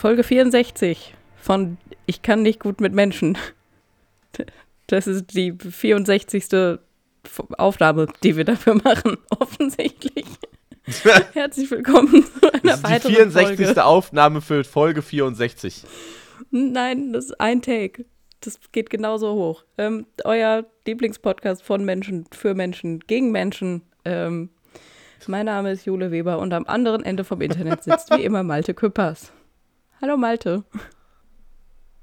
Folge 64 von Ich kann nicht gut mit Menschen. Das ist die 64. Aufnahme, die wir dafür machen, offensichtlich. Herzlich willkommen zu einer Das ist die weiteren 64. Folge. Aufnahme für Folge 64. Nein, das ist ein Take. Das geht genauso hoch. Ähm, euer Lieblingspodcast von Menschen, für Menschen, gegen Menschen. Ähm, mein Name ist Jule Weber und am anderen Ende vom Internet sitzt wie immer Malte Küppers. Hallo Malte.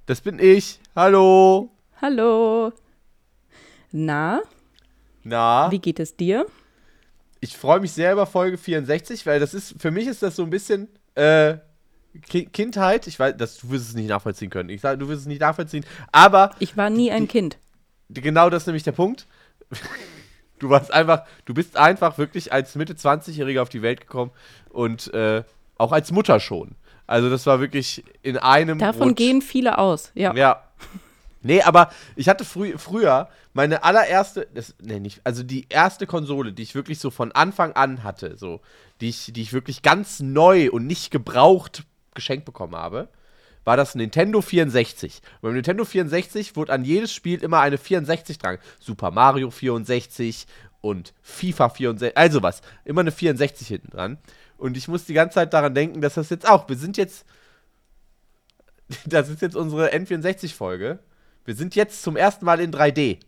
Das bin ich. Hallo. Hallo. Na, Na, wie geht es dir? ich freue mich sehr über Folge 64, weil das ist, für mich ist das so ein bisschen, äh, Ki Kindheit. Ich weiß, das, du wirst es nicht nachvollziehen können. Ich sage, du wirst es nicht nachvollziehen. Aber Ich war nie ein Die- Kind. genau das ist nämlich der Punkt. Du warst einfach, du bist einfach wirklich als Mitte 20-Jähriger auf die Welt gekommen und äh, auch als Mutter schon. Also das war wirklich in einem Davon Rutsch. gehen viele aus. Ja. Ja. Nee, aber ich hatte frü früher meine allererste, das, nee, nicht, also die erste Konsole, die ich wirklich so von Anfang an hatte, so, die ich, die ich wirklich ganz neu und nicht gebraucht geschenkt bekommen habe, war das Nintendo 64. Und beim Nintendo 64 wurde an jedes Spiel immer eine 64 dran. Super Mario 64 und FIFA 64, also was, immer eine 64 hinten dran. Und ich muss die ganze Zeit daran denken, dass das jetzt auch, wir sind jetzt das ist jetzt unsere N64-Folge. Wir sind jetzt zum ersten Mal in 3D.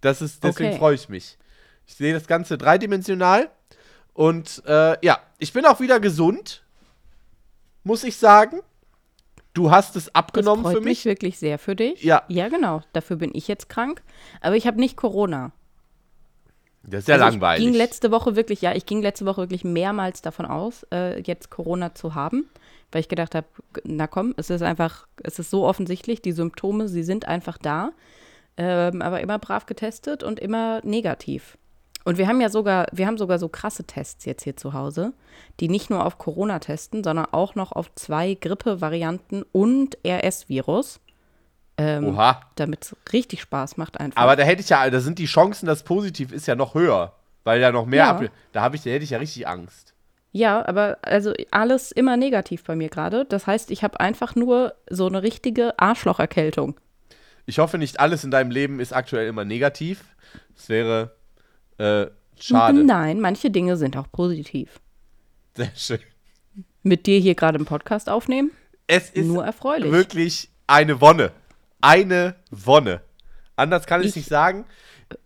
Das ist, deswegen Okay. freue ich mich. Ich sehe das Ganze dreidimensional. Und äh, ja, ich bin auch wieder gesund, muss ich sagen. Du hast es Das abgenommen freut für mich mich. wirklich sehr für dich. Ja. Ja, genau. Dafür bin ich jetzt krank. Aber ich habe nicht Corona. Das ist ja Also langweilig. Ich ging letzte Woche wirklich, ja, ich ging letzte Woche wirklich mehrmals davon aus, äh, jetzt Corona zu haben, weil ich gedacht habe, na komm, es ist einfach, es ist so offensichtlich, die Symptome, sie sind einfach da, ähm, aber immer brav getestet und immer negativ. Und wir haben ja sogar, wir haben sogar so krasse Tests jetzt hier zu Hause, die nicht nur auf Corona testen, sondern auch noch auf zwei Grippe-Varianten und RS-Virus, ähm, Oha. damit es richtig Spaß macht einfach. Aber da hätte ich ja, da sind die Chancen, dass positiv ist, ja noch höher. Weil ja noch mehr Ja. Da habe ich, da hätte ich ja richtig Angst. Ja, aber also alles immer negativ bei mir gerade. Das heißt, ich habe einfach nur so eine richtige Arschlocherkältung. Ich hoffe, nicht alles in deinem Leben ist aktuell immer negativ. Das wäre äh, schade. Nein, manche Dinge sind auch positiv. Sehr schön. Mit dir hier gerade im Podcast aufnehmen, Es ist nur erfreulich. wirklich eine Wonne. Eine Wonne. Anders kann ich es Ich- nicht sagen.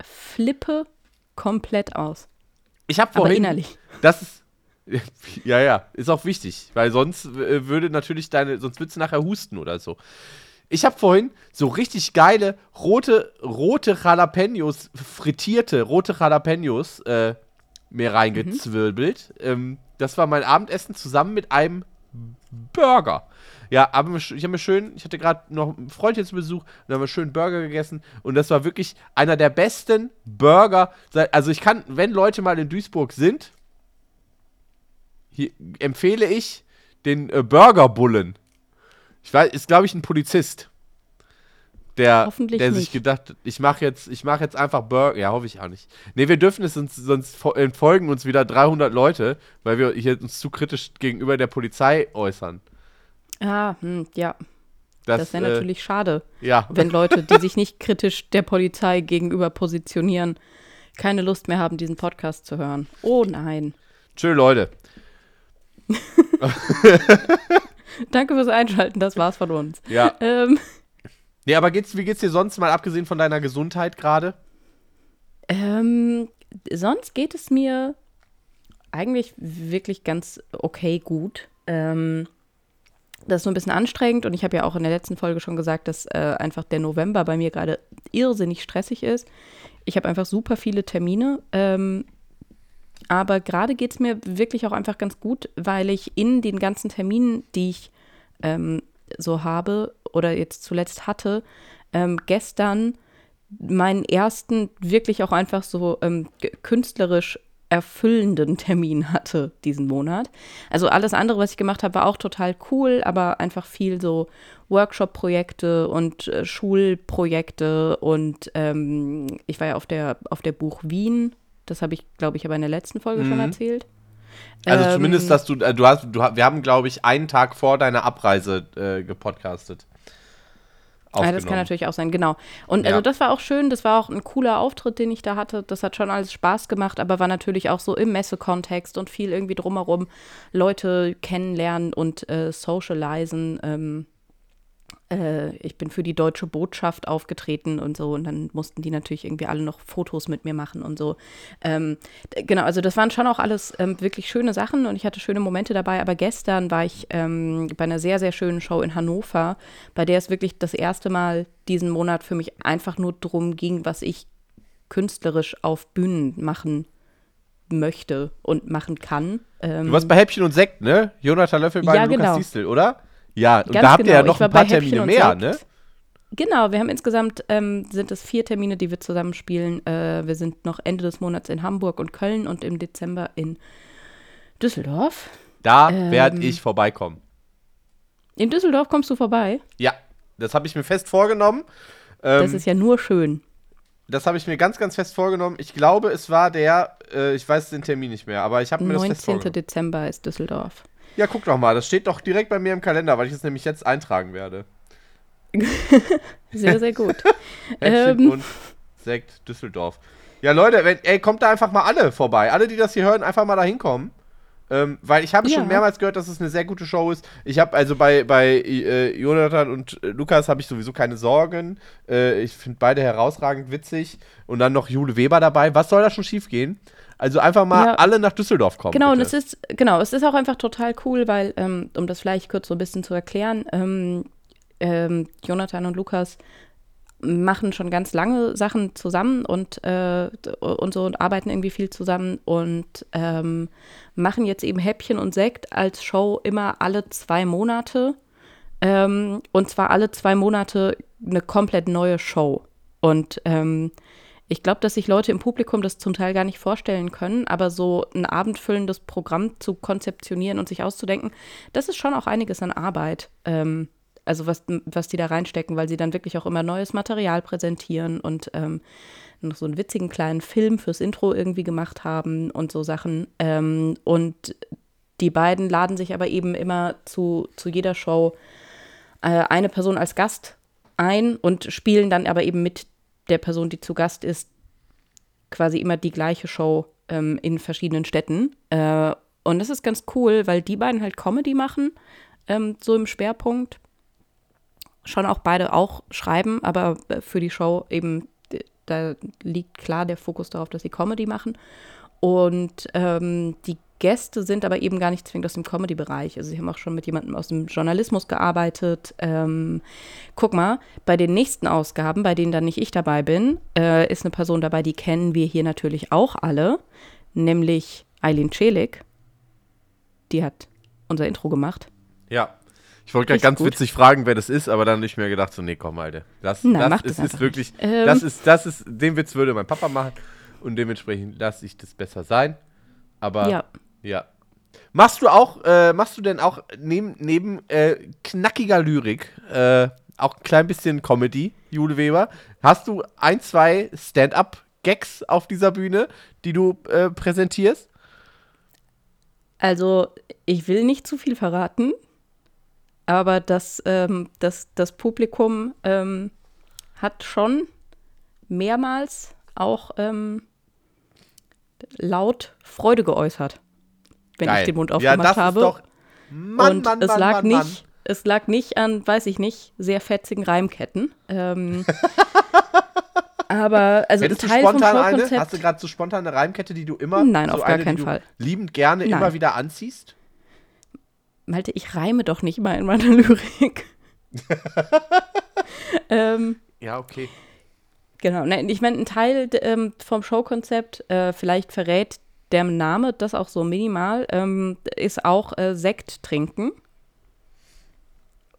Flippe komplett aus. Ich habe Aber vorhin. innerlich. Das ist. Ja, ja, ist auch wichtig, weil sonst äh, würde natürlich deine, sonst würdest du nachher husten oder so. Ich habe vorhin so richtig geile rote, rote Jalapenos, frittierte rote Jalapenos äh, mir reingezwirbelt. Ähm, das war mein Abendessen zusammen mit einem Burger. Ja, aber ich habe mir schön, ich hatte gerade noch einen Freund hier zu Besuch und haben wir schön Burger gegessen und das war wirklich einer der besten Burger. Also ich kann, wenn Leute mal in Duisburg sind, hier empfehle ich den äh, Burgerbullen. Ich weiß, ist glaube ich ein Polizist. Der, der sich nicht. gedacht, hat, ich mache jetzt, ich mache jetzt einfach Burger. Ja, hoffe ich auch nicht. Nee, wir dürfen es sonst, sonst fo- entfolgen uns wieder 300 Leute, weil wir hier uns zu kritisch gegenüber der Polizei äußern. Ah, hm, ja, Das, das wäre äh, natürlich schade, Ja, wenn Leute, die sich nicht kritisch der Polizei gegenüber positionieren, keine Lust mehr haben, diesen Podcast zu hören. Oh nein. tschö, Leute. Danke fürs Einschalten, das war's von uns. Ja. Ähm, Nee, aber geht's, wie geht's dir sonst mal, abgesehen von deiner Gesundheit gerade? Ähm, sonst geht es mir eigentlich wirklich ganz okay gut. Ähm, das ist so ein bisschen anstrengend und ich habe ja auch in der letzten Folge schon gesagt, dass äh, einfach der November bei mir gerade irrsinnig stressig ist. Ich habe einfach super viele Termine. Ähm, aber gerade geht es mir wirklich auch einfach ganz gut, weil ich in den ganzen Terminen, die ich ähm, so habe oder jetzt zuletzt hatte, ähm, gestern meinen ersten wirklich auch einfach so ähm, künstlerisch erfüllenden Termin hatte diesen Monat. Also alles andere, was ich gemacht habe, war auch total cool, aber einfach viel so Workshop-Projekte und äh, Schulprojekte und ähm, ich war ja auf der, auf der Buch Wien, das habe ich, glaube ich, aber in der letzten Folge schon Mhm. erzählt. Also Ähm, zumindest, dass du, äh, du hast, du, wir haben, glaube ich, einen Tag vor deiner Abreise äh, gepodcastet. Ja, das kann natürlich auch sein, genau. Und Ja. also das war auch schön, das war auch ein cooler Auftritt, den ich da hatte. Das hat schon alles Spaß gemacht, aber war natürlich auch so im Messekontext und viel irgendwie drumherum Leute kennenlernen und äh, socialisen. Ähm, äh, ich bin für die deutsche Botschaft aufgetreten und so und dann mussten die natürlich irgendwie alle noch Fotos mit mir machen und so. Ähm, genau, also das waren schon auch alles ähm, wirklich schöne Sachen und ich hatte schöne Momente dabei, aber gestern war ich ähm, bei einer sehr, sehr schönen Show in Hannover, bei der es wirklich das erste Mal diesen Monat für mich einfach nur drum ging, was ich künstlerisch auf Bühnen machen möchte und machen kann. Ähm, Du warst bei Häppchen und Sekt, ne? Jonathan Löffelbein Ja, und Lukas genau. Distel, oder? Ja, und Ganz da habt ihr ja genau. noch ein paar Termine mehr, ne? Genau, wir haben insgesamt, ähm, sind es vier Termine, die wir zusammen spielen. Äh, wir sind noch Ende des Monats in Hamburg und Köln und im Dezember in Düsseldorf. Da Ähm. werde ich vorbeikommen. In Düsseldorf kommst du vorbei. Ja, das habe ich mir fest vorgenommen. Ähm, Das ist ja nur schön. Das habe ich mir ganz, ganz fest vorgenommen. Ich glaube, es war der, äh, ich weiß den Termin nicht mehr, aber ich habe mir das fest 19. vorgenommen. Dezember ist Düsseldorf. Ja, guck doch mal, das steht doch direkt bei mir im Kalender, weil ich es nämlich jetzt eintragen werde. Sehr, sehr gut. Ähm. und Sekt Düsseldorf. Ja, Leute, wenn, ey, kommt da einfach mal alle vorbei. Alle, die das hier hören, einfach mal da hinkommen. Ähm, weil ich habe Ja. schon mehrmals gehört, dass es eine sehr gute Show ist. Ich habe also bei, bei äh, Jonathan und äh, Lukas habe ich sowieso keine Sorgen. Äh, ich finde beide herausragend witzig. Und dann noch Jule Weber dabei. Was soll da schon schief gehen? Also einfach mal Ja. alle nach Düsseldorf kommen. Genau, und bitte. es ist, genau, es ist auch einfach total cool, weil, ähm, um das vielleicht kurz so ein bisschen zu erklären, ähm, ähm, Jonathan und Lukas machen schon ganz lange Sachen zusammen und, äh, und so und arbeiten irgendwie viel zusammen und ähm, machen jetzt eben Häppchen und Sekt als Show immer alle zwei Monate. Ähm, und zwar alle zwei Monate eine komplett neue Show. Und ähm, ich glaube, dass sich Leute im Publikum das zum Teil gar nicht vorstellen können, aber so ein abendfüllendes Programm zu konzeptionieren und sich auszudenken, das ist schon auch einiges an Arbeit. Ähm, also was, was die da reinstecken, weil sie dann wirklich auch immer neues Material präsentieren und ähm, noch so einen witzigen kleinen Film fürs Intro irgendwie gemacht haben und so Sachen. Ähm, und die beiden laden sich aber eben immer zu, zu jeder Show äh, eine Person als Gast ein und spielen dann aber eben mit der Person, die zu Gast ist, quasi immer die gleiche Show ähm, in verschiedenen Städten. Äh, und das ist ganz cool, weil die beiden halt Comedy machen, ähm, so im Schwerpunkt. Schon auch beide auch schreiben, aber äh, für die Show eben, da liegt klar der Fokus darauf, dass sie Comedy machen. Und ähm, die Gäste sind aber eben gar nicht zwingend aus dem Comedy-Bereich. Also sie haben auch schon mit jemandem aus dem Journalismus gearbeitet. Ähm, guck mal, bei den nächsten Ausgaben, bei denen dann nicht ich dabei bin, äh, ist eine Person dabei, die kennen wir hier natürlich auch alle, nämlich Eileen Celik. Die hat unser Intro gemacht. Ja. Ich wollte gerade ganz gut. witzig fragen, wer das ist, aber dann nicht mehr gedacht, so, nee, komm, Alter. Das, mach das ist, das ist wirklich. Ähm. das ist, das ist, den Witz würde mein Papa machen und dementsprechend lasse ich das besser sein. Aber, Ja. Ja. Machst du auch, äh, machst du denn auch neben, neben äh, knackiger Lyrik äh, auch ein klein bisschen Comedy, Jule Weber? Hast du ein, zwei Stand-up-Gags auf dieser Bühne, die du äh, präsentierst? Also, ich will nicht zu viel verraten, aber das, ähm, das, das Publikum ähm, hat schon mehrmals auch ähm, laut Freude geäußert, wenn Geil. ich den Mund ja, aufgemacht das habe. Ist doch, Mann, und Mann, es Mann, lag Mann, nicht, Mann. es lag nicht an, weiß ich nicht, sehr fetzigen Reimketten. Ähm, aber also Hättest ein du Teil vom spontan eine? Showkonzept. Hast du gerade so spontan eine Reimkette, die du immer Nein, so auf gar eine, keinen du Fall. liebend gerne Nein. immer wieder anziehst? Malte, ich reime doch nicht mal in meiner Lyrik. ähm, Ja, okay. genau, ich meine, ein Teil ähm, vom Showkonzept, äh, vielleicht verrät der Name das auch so minimal, ähm, ist auch äh, Sekt trinken.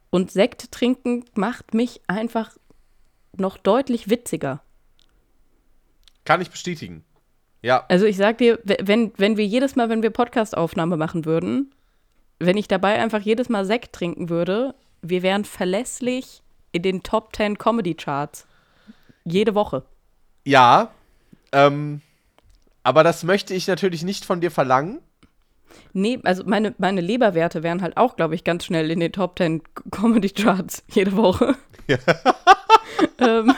Und Sekt trinken macht mich einfach noch deutlich witziger. Kann ich bestätigen. Ja, Also ich sag dir, wenn, wenn wir jedes Mal, wenn wir Podcast-Aufnahme machen würden, wenn ich dabei einfach jedes Mal Sekt trinken würde, wir wären verlässlich in den Top 10 Comedy-Charts. Jede Woche. ja. Ähm, aber das möchte ich natürlich nicht von dir verlangen. Nee, also meine, meine Leberwerte wären halt auch, glaube ich, ganz schnell in den Top 10 Comedy Charts jede Woche. Ja. ähm,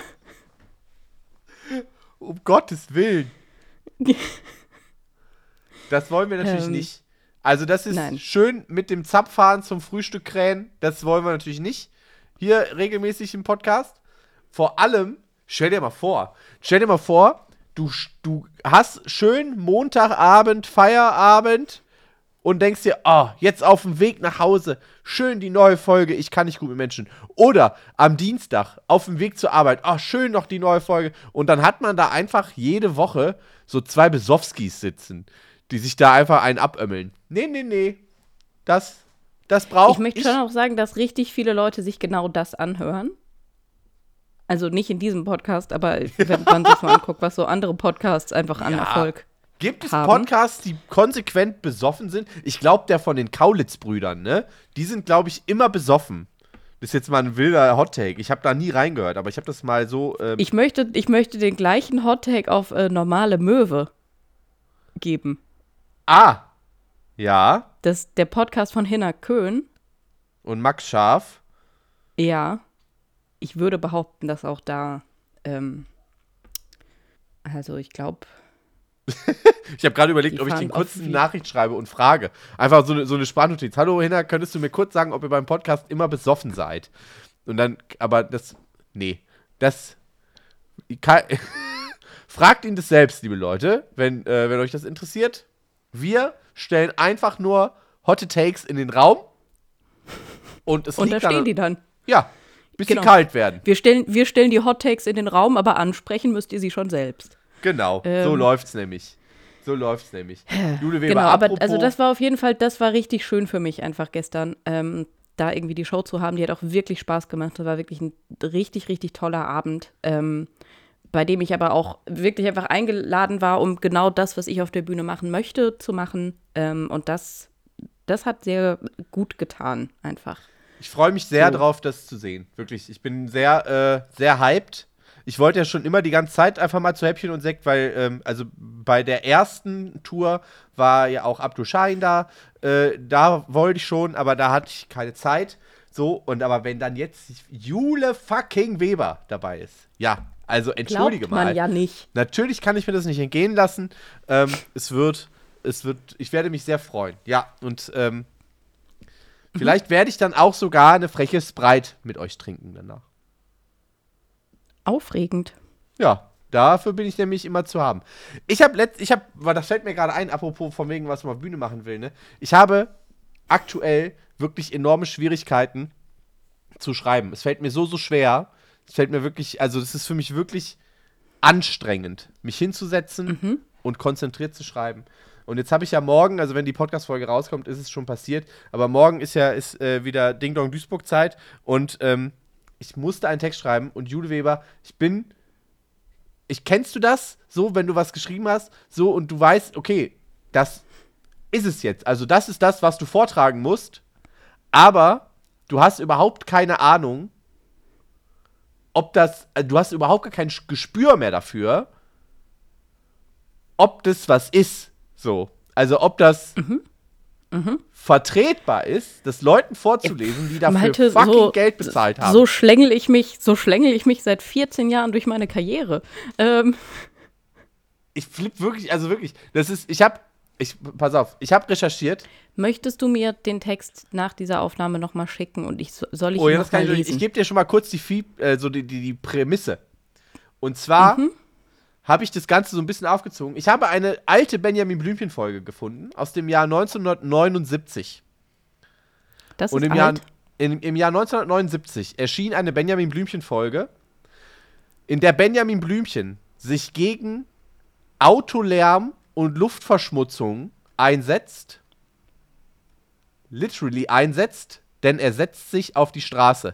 um Gottes Willen. Das wollen wir natürlich ähm, nicht. Also, das ist nein. schön mit dem Zapfhahn zum Frühstück krähen. Das wollen wir natürlich nicht. Hier regelmäßig im Podcast. Vor allem, stell dir mal vor, stell dir mal vor, du, du hast schön Montagabend, Feierabend und denkst dir, oh, jetzt auf dem Weg nach Hause, schön die neue Folge, ich kann nicht gut mit Menschen. Oder am Dienstag auf dem Weg zur Arbeit, oh, schön noch die neue Folge. Und dann hat man da einfach jede Woche so zwei Besowskis sitzen, die sich da einfach einen abömmeln. Nee, nee, nee. Das, das braucht Ich möchte schon auch sagen, dass richtig viele Leute sich genau das anhören. Also nicht in diesem Podcast, aber wenn man sich mal anguckt, was so andere Podcasts einfach an ja. Erfolg Gibt es haben. Podcasts, die konsequent besoffen sind? Ich glaube, der von den Kaulitz-Brüdern, ne? Die sind, glaube ich, immer besoffen. Das ist jetzt mal ein wilder Hottake. Ich habe da nie reingehört, aber ich habe das mal so. Ähm ich, möchte, ich möchte den gleichen Hottake auf äh, normale Möwe geben. Ah, ja. Das der Podcast von Hinner Köhn. Und Max Scharf. Ja. Ich würde behaupten, dass auch da. Ähm, also, ich glaube ich habe gerade überlegt, ob ich den kurz eine Nachricht schreibe und frage. Einfach so eine, so eine Sprachnotiz. Hallo Hinner, könntest du mir kurz sagen, ob ihr beim Podcast immer besoffen seid? Und dann, aber das, nee, das, kann, fragt ihn das selbst, liebe Leute, wenn, äh, wenn euch das interessiert. Wir stellen einfach nur Hotte Takes in den Raum und es Und da stehen dann, die dann. Ja, bis genau. sie kalt werden. Wir stellen, wir stellen die Hot Takes in den Raum, aber ansprechen müsst ihr sie schon selbst. Genau, ähm, so läuft's nämlich. So läuft's nämlich. Jule Weber, genau, aber also das war auf jeden Fall, das war richtig schön für mich einfach gestern, ähm, da irgendwie die Show zu haben. Die hat auch wirklich Spaß gemacht. Das war wirklich ein richtig, richtig toller Abend. Ähm, bei dem ich aber auch wirklich einfach eingeladen war, um genau das, was ich auf der Bühne machen möchte, zu machen. Ähm, und das, das hat sehr gut getan, einfach. Ich freue mich sehr so. drauf, das zu sehen. Wirklich. Ich bin sehr, äh, sehr hyped ich wollte ja schon immer die ganze Zeit einfach mal zu Häppchen und Sekt, weil, ähm, also bei der ersten Tour war ja auch Abdul Shahin da. Äh, da wollte ich schon, aber da hatte ich keine Zeit. So, und aber wenn dann jetzt Jule fucking Weber dabei ist, ja, also entschuldige Glaubt man mal. ja nicht. Natürlich kann ich mir das nicht entgehen lassen. Ähm, es wird, es wird, ich werde mich sehr freuen. Ja, und ähm, vielleicht werde ich dann auch sogar eine freche Sprite mit euch trinken danach. Aufregend. Ja, dafür bin ich nämlich immer zu haben. Ich habe letzt, ich habe, das fällt mir gerade ein, apropos von wegen, was man auf Bühne machen will, ne? Ich habe aktuell wirklich enorme Schwierigkeiten zu schreiben. Es fällt mir so, so schwer. Es fällt mir wirklich, also es ist für mich wirklich anstrengend, mich hinzusetzen mhm. und konzentriert zu schreiben. Und jetzt habe ich ja morgen, also wenn die Podcast-Folge rauskommt, ist es schon passiert. Aber morgen ist ja ist, äh, wieder Ding Dong Duisburg-Zeit. Und ähm, ich musste einen Text schreiben und Jude Weber, ich bin. Ich kennst du das? So, wenn du was geschrieben hast, so und du weißt, okay, das ist es jetzt. Also, das ist das, was du vortragen musst. Aber du hast überhaupt keine Ahnung, ob das. Äh, du hast überhaupt kein Gespür mehr dafür, ob das was ist. So. Also, ob das. Mhm mhm. vertretbar ist, das Leuten vorzulesen, die dafür Malte, fucking so, Geld bezahlt haben. So schlängel ich mich, so schlängel ich mich seit 14 Jahren durch meine Karriere. Ähm. Ich flipp wirklich, also wirklich, das ist, ich hab, ich, pass auf, ich habe recherchiert. Möchtest du mir den Text nach dieser Aufnahme nochmal schicken und ich soll ich oh, ja, das kann ich, lesen? Ich gebe dir schon mal kurz die, äh, so die, die, die Prämisse. Und zwar mhm habe ich das Ganze so ein bisschen aufgezogen. Ich habe eine alte Benjamin Blümchen-Folge gefunden aus dem Jahr 1979. Das Und ist im alt. Jahr, in, im Jahr 1979 erschien eine Benjamin Blümchen-Folge, in der Benjamin Blümchen sich gegen Autolärm und Luftverschmutzung einsetzt. Literally einsetzt, denn er setzt sich auf die Straße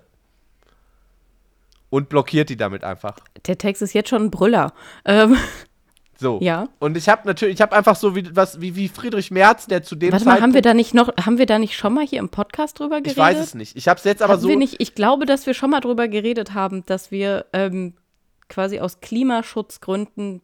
und blockiert die damit einfach. Der Text ist jetzt schon ein Brüller. Ähm. So. Ja. Und ich habe natürlich, ich habe einfach so wie was wie, wie Friedrich Merz, der zu dem Warte mal, haben wir da nicht noch, haben wir da nicht schon mal hier im Podcast drüber geredet? Ich weiß es nicht. Ich habe es jetzt aber haben so. Wir nicht, ich glaube, dass wir schon mal drüber geredet haben, dass wir ähm, quasi aus Klimaschutzgründen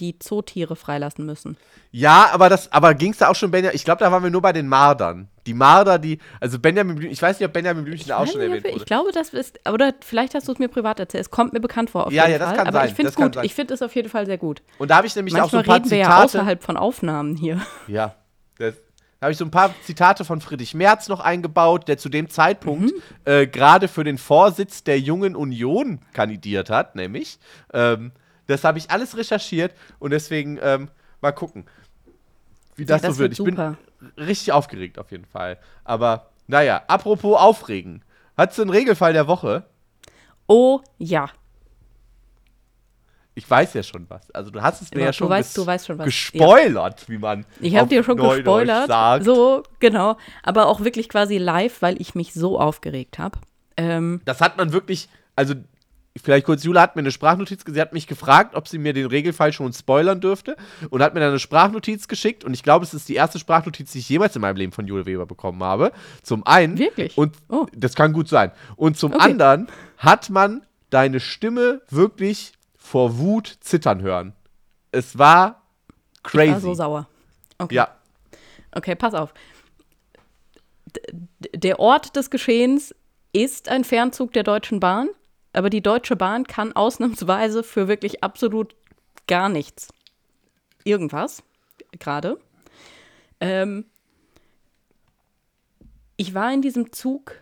die Zootiere freilassen müssen. Ja, aber das, aber ging es da auch schon, Benjamin? Ich glaube, da waren wir nur bei den Mardern. Die Marder, die, also Benjamin Blümchen, ich weiß nicht, ob Benjamin Blümchen auch schon erwähnt wurde. Ich glaube, das ist, oder vielleicht hast du es mir privat erzählt. Es kommt mir bekannt vor. Auf Ja, ja, das Fall. kann Aber sein, ich finde es gut. sein. Ich finde es auf jeden Fall sehr gut. Und da habe ich nämlich auch so Manchmal ein paar reden wir ja Zitate. außerhalb von Aufnahmen hier. Ja. Das, da habe ich so ein paar Zitate von Friedrich Merz noch eingebaut, der zu dem Zeitpunkt Mhm. äh, gerade für den Vorsitz der Jungen Union kandidiert hat, nämlich. Ähm, das habe ich alles recherchiert und deswegen ähm, mal gucken, wie das, Ja, das so wird. Ich bin richtig aufgeregt auf jeden Fall. Aber naja, apropos aufregen. Hattest du einen Regelfall der Woche? Oh ja. Ich weiß ja schon was. Also du hast es mir Ja, ja schon, weißt- weißt schon gespoilert, wie man Ich habe dir schon Neudeutsch gespoilert. sagt. So, genau. Aber auch wirklich quasi live, weil ich mich so aufgeregt habe. Ähm, Das hat man wirklich, also vielleicht kurz, Jula hat mir eine Sprachnotiz, sie hat mich gefragt, ob sie mir den Regelfall schon spoilern dürfte und hat mir dann eine Sprachnotiz geschickt und ich glaube, es ist die erste Sprachnotiz, die ich jemals in meinem Leben von Jule Weber bekommen habe. Zum einen. Wirklich? Und Oh. das kann gut sein. Und zum Okay. anderen hat man deine Stimme wirklich vor Wut zittern hören. Es war crazy. ich war so sauer. Okay. ja. Okay, pass auf. D- der Ort des Geschehens ist ein Fernzug der Deutschen Bahn, aber die Deutsche Bahn kann ausnahmsweise für wirklich absolut gar nichts. Irgendwas, gerade. Ähm, ich war in diesem Zug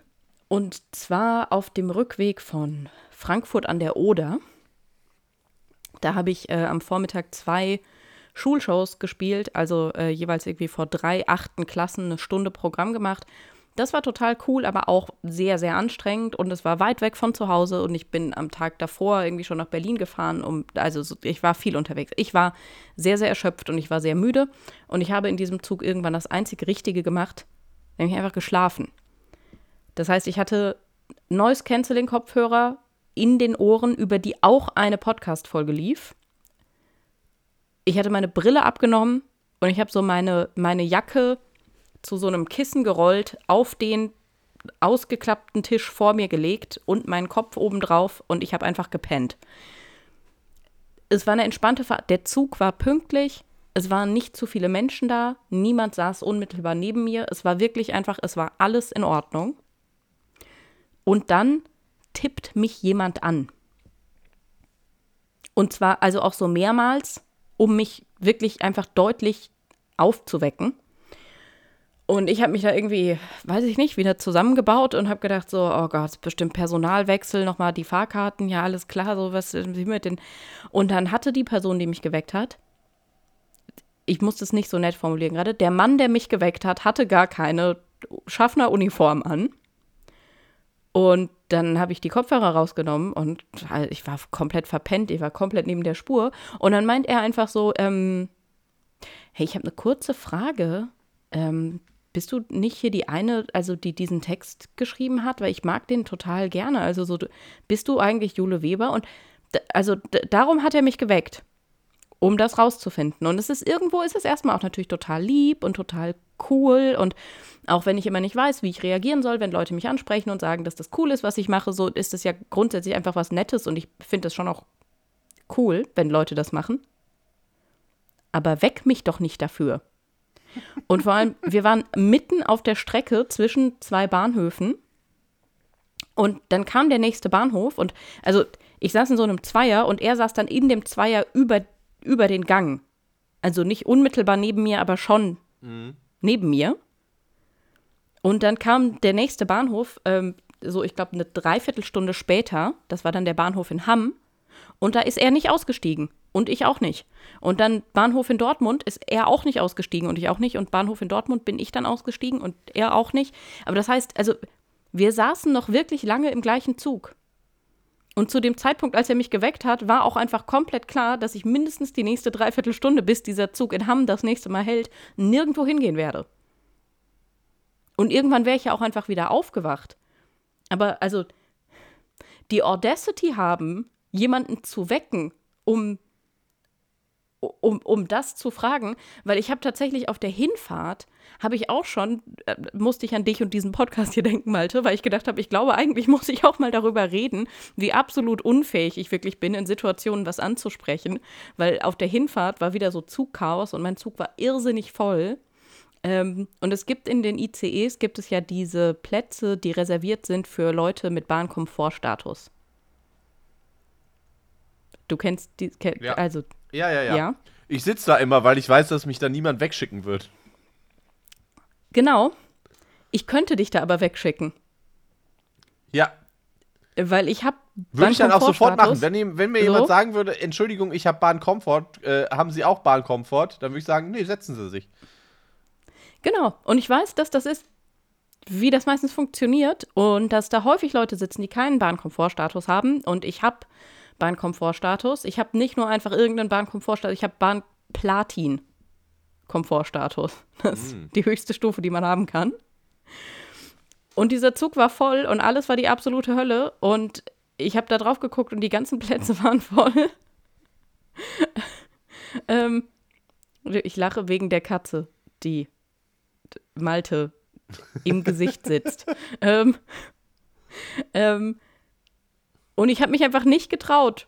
und zwar auf dem Rückweg von Frankfurt an der Oder. Da habe ich äh, am Vormittag zwei Schulshows gespielt, also äh, jeweils irgendwie vor drei achten Klassen eine Stunde Programm gemacht. Das war total cool, aber auch sehr, sehr anstrengend und es war weit weg von zu Hause und ich bin am Tag davor irgendwie schon nach Berlin gefahren, um, also so, ich war viel unterwegs. Ich war sehr, sehr erschöpft und ich war sehr müde und ich habe in diesem Zug irgendwann das einzig Richtige gemacht, nämlich einfach geschlafen. Das heißt, ich hatte Noise Canceling Kopfhörer in den Ohren, über die auch eine Podcast-Folge lief. Ich hatte meine Brille abgenommen und ich habe so meine, meine Jacke zu so einem Kissen gerollt, auf den ausgeklappten Tisch vor mir gelegt und meinen Kopf oben drauf und ich habe einfach gepennt. Es war eine entspannte Fahrt. Der Zug war pünktlich. Es waren nicht zu viele Menschen da. Niemand saß unmittelbar neben mir. Es war wirklich einfach, es war alles in Ordnung. Und dann tippt mich jemand an. Und zwar also auch so mehrmals, um mich wirklich einfach deutlich aufzuwecken. Und ich habe mich da irgendwie, weiß ich nicht, wieder zusammengebaut und habe gedacht so, oh Gott, bestimmt Personalwechsel, nochmal die Fahrkarten, ja, alles klar, so was wie mit den. Und dann hatte die Person, die mich geweckt hat, ich muss das nicht so nett formulieren gerade, der Mann, der mich geweckt hat, hatte gar keine Schaffneruniform an. Und dann habe ich die Kopfhörer rausgenommen und ich war komplett verpennt, ich war komplett neben der Spur. Und dann meint er einfach so, ähm, hey, ich habe eine kurze Frage. Ähm, bist du nicht hier die eine, also die diesen Text geschrieben hat? Weil ich mag den total gerne. Also so, bist du eigentlich Jule Weber? Und also darum hat er mich geweckt, um das rauszufinden. Und es ist irgendwo ist es erstmal auch natürlich total lieb und total cool. Und auch wenn ich immer nicht weiß, wie ich reagieren soll, wenn Leute mich ansprechen und sagen, dass das cool ist, was ich mache, so ist es ja grundsätzlich einfach was Nettes und ich finde es schon auch cool, wenn Leute das machen. Aber weck mich doch nicht dafür. Und vor allem, wir waren mitten auf der Strecke zwischen zwei Bahnhöfen. Und dann kam der nächste Bahnhof und also ich saß in so einem Zweier und er saß dann in dem Zweier über, über den Gang. Also nicht unmittelbar neben mir, aber schon neben mir. Und dann kam der nächste Bahnhof, ähm, so ich glaube eine Dreiviertelstunde später, das war dann der Bahnhof in Hamm. Und da ist er nicht ausgestiegen. Und ich auch nicht. Und dann Bahnhof in Dortmund ist er auch nicht ausgestiegen und ich auch nicht. Und Bahnhof in Dortmund bin ich dann ausgestiegen und er auch nicht. Aber das heißt, also wir saßen noch wirklich lange im gleichen Zug. Und zu dem Zeitpunkt, als er mich geweckt hat, war auch einfach komplett klar, dass ich mindestens die nächste Dreiviertelstunde, bis dieser Zug in Hamm das nächste Mal hält, nirgendwo hingehen werde. Und irgendwann wäre ich ja auch einfach wieder aufgewacht. Aber also die Audacity haben, jemanden zu wecken, um um, um das zu fragen, weil ich habe tatsächlich auf der Hinfahrt, habe ich auch schon, äh, musste ich an dich und diesen Podcast hier denken, Malte, weil ich gedacht habe, ich glaube, eigentlich muss ich auch mal darüber reden, wie absolut unfähig ich wirklich bin, in Situationen was anzusprechen, weil auf der Hinfahrt war wieder so Zugchaos und mein Zug war irrsinnig voll. Ähm, und es gibt in den ICEs, gibt es ja diese Plätze, die reserviert sind für Leute mit Bahnkomfortstatus. Du kennst die, kenn, Ja. also Ja, ja, ja. ja. Ich sitze da immer, weil ich weiß, dass mich da niemand wegschicken wird. Genau. Ich könnte dich da aber wegschicken, Ja, weil ich habe würde ich dann auch sofort machen. Wenn, wenn mir So. jemand sagen würde, Entschuldigung, ich habe Bahnkomfort, äh, haben Sie auch Bahnkomfort? Dann würde ich sagen, nee, setzen Sie sich. Genau. Und ich weiß, dass das ist, wie das meistens funktioniert und dass da häufig Leute sitzen, die keinen Bahnkomfortstatus haben. Und ich habe Bahnkomfortstatus. Ich habe nicht nur einfach irgendeinen Bahnkomfortstatus, ich habe Bahnplatin-Komfortstatus. Das ist die höchste Stufe, die man haben kann. Und dieser Zug war voll und alles war die absolute Hölle. Und ich habe da drauf geguckt und die ganzen Plätze waren voll. ähm, ich lache wegen der Katze, die Malte im Gesicht sitzt. ähm, ähm, und ich habe mich einfach nicht getraut,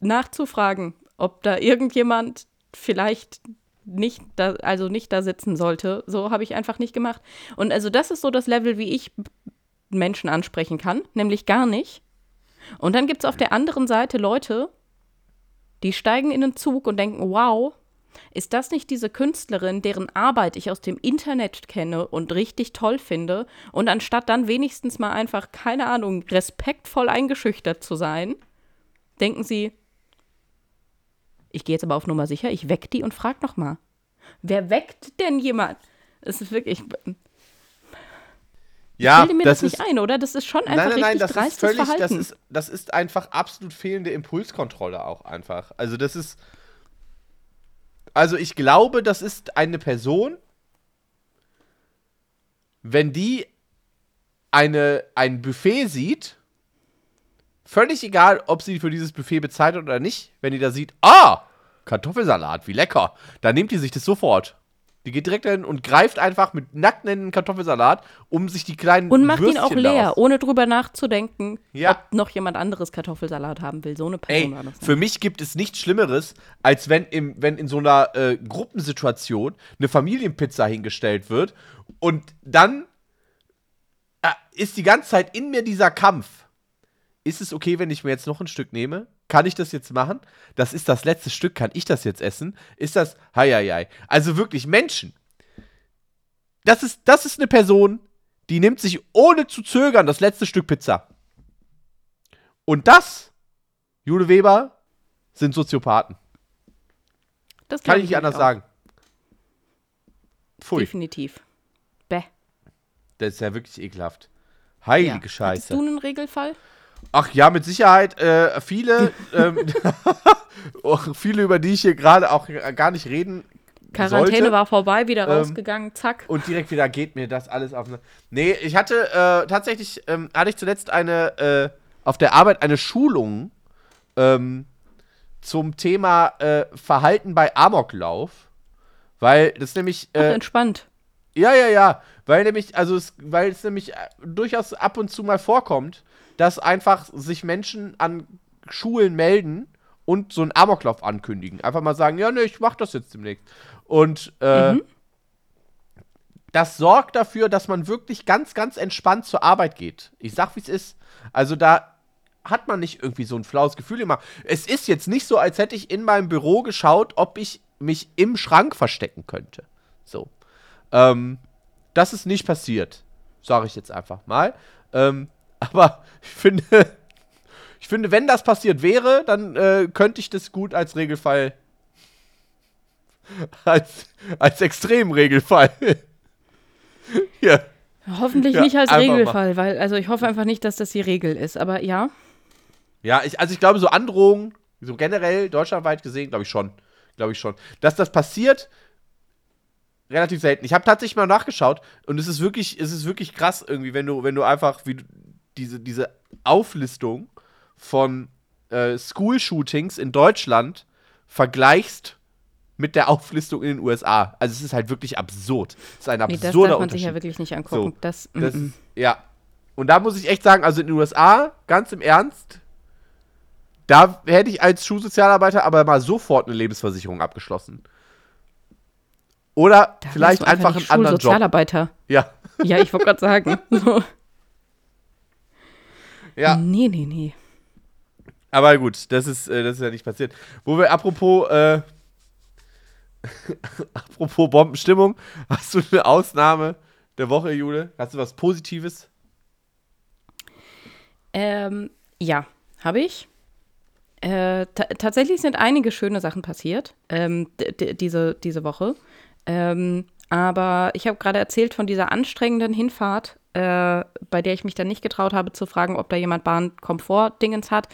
nachzufragen, ob da irgendjemand vielleicht nicht da, also nicht da sitzen sollte. So habe ich einfach nicht gemacht. Und also das ist so das Level, wie ich Menschen ansprechen kann, nämlich gar nicht. Und dann gibt es auf der anderen Seite Leute, die steigen in den Zug und denken, wow, ist das nicht diese Künstlerin, deren Arbeit ich aus dem Internet kenne und richtig toll finde? Und anstatt dann wenigstens mal einfach, keine Ahnung, respektvoll eingeschüchtert zu sein, denken sie, ich gehe jetzt aber auf Nummer sicher, ich weck die und frag noch mal. Wer weckt denn jemand? Es ist wirklich, Ja, bilde mir das, das, ist. nicht ein, oder? Das ist schon einfach Nein, nein, nein, das ist völlig, Verhalten. das ist, das ist einfach absolut fehlende Impulskontrolle auch einfach. Also das ist, also ich glaube, das ist eine Person, wenn die eine, ein Buffet sieht, völlig egal, ob sie für dieses Buffet bezahlt oder nicht, wenn die da sieht, ah, Kartoffelsalat, wie lecker, dann nimmt die sich das sofort. Die geht direkt dahin und greift einfach mit nackten Händen Kartoffelsalat, um sich die kleinen und macht ihn Würstchen auch leer, daraus- ohne drüber nachzudenken, Ja. ob noch jemand anderes Kartoffelsalat haben will. So eine Person Ey, ne? für mich gibt es nichts Schlimmeres, als wenn, im, wenn in so einer äh, Gruppensituation eine Familienpizza hingestellt wird und dann äh, ist die ganze Zeit in mir dieser Kampf. Ist es okay, wenn ich mir jetzt noch ein Stück nehme? Kann ich das jetzt machen? Das ist das letzte Stück. Kann ich das jetzt essen? Ist das. Heieiei. Also wirklich, Menschen. Das ist, das ist eine Person, die nimmt sich ohne zu zögern das letzte Stück Pizza. Und das Jule Weber sind Soziopathen. Das Kann ich nicht anders auch. sagen. Pfui, Definitiv. Bäh. das ist ja wirklich ekelhaft. Heilige Ja. Hattest Scheiße. du einen Regelfall? Ach ja, mit Sicherheit. Äh, viele, ähm, viele, über die ich hier gerade auch gar nicht reden Quarantäne sollte. war vorbei, wieder Ähm, rausgegangen, zack. Und direkt wieder geht mir das alles auf. Ne nee, ich hatte äh, tatsächlich, ähm, hatte ich zuletzt eine, äh, auf der Arbeit eine Schulung ähm, zum Thema äh, Verhalten bei Amoklauf. Weil das nämlich. Ach, Äh, entspannt. ja, ja, ja. Weil nämlich, also es, weil es nämlich äh, durchaus ab und zu mal vorkommt, dass einfach sich Menschen an Schulen melden und so einen Amoklauf ankündigen. Einfach mal sagen, ja, ne, ich mach das jetzt demnächst. Und äh, Mhm. das sorgt dafür, dass man wirklich ganz, ganz entspannt zur Arbeit geht. Ich sag, wie es ist. Also da hat man nicht irgendwie so ein flaues Gefühl immer. Es ist jetzt nicht so, als hätte ich in meinem Büro geschaut, ob ich mich im Schrank verstecken könnte. So. Ähm, das ist nicht passiert. Sage ich jetzt einfach mal. Ähm, aber ich finde, ich finde, wenn das passiert wäre, dann äh, könnte ich das gut als Regelfall. Als, als Extremregelfall. Hier. Hoffentlich Ja, nicht als einfach mal. Regelfall, weil, also ich hoffe einfach nicht, dass das die Regel ist. Aber ja, Ja, ich, also ich glaube, so Androhungen, so generell deutschlandweit gesehen, glaube ich schon. Glaube ich schon. Dass das passiert, relativ selten. Ich habe tatsächlich mal nachgeschaut und es ist wirklich, es ist wirklich krass irgendwie, wenn du, wenn du einfach wie diese, diese Auflistung von äh, School-Shootings in Deutschland vergleichst mit der Auflistung in den USA. Also es ist halt wirklich absurd. Es ist ein Nee, das absurder darf man sich ja wirklich nicht angucken. So, das, Das, mm, mm. ja. Und da muss ich echt sagen, also in den USA, ganz im Ernst, da hätte ich als Schulsozialarbeiter aber mal sofort eine Lebensversicherung abgeschlossen. Oder Da vielleicht einfach nicht einen anderen Job. Ja. Ja, ich wollte gerade sagen. So. Ja, Nee, nee, nee. aber gut, das ist, äh, das ist ja nicht passiert. Wo wir apropos, äh, apropos Bombenstimmung, hast du eine Ausnahme der Woche, Jule? Hast du was Positives? Ähm, ja, habe ich. Äh, ta tatsächlich sind einige schöne Sachen passiert ähm, diese, diese Woche. Ähm, aber ich habe gerade erzählt von dieser anstrengenden Hinfahrt, äh, bei der ich mich dann nicht getraut habe zu fragen, ob da jemand Bahnkomfort-Dingens hat.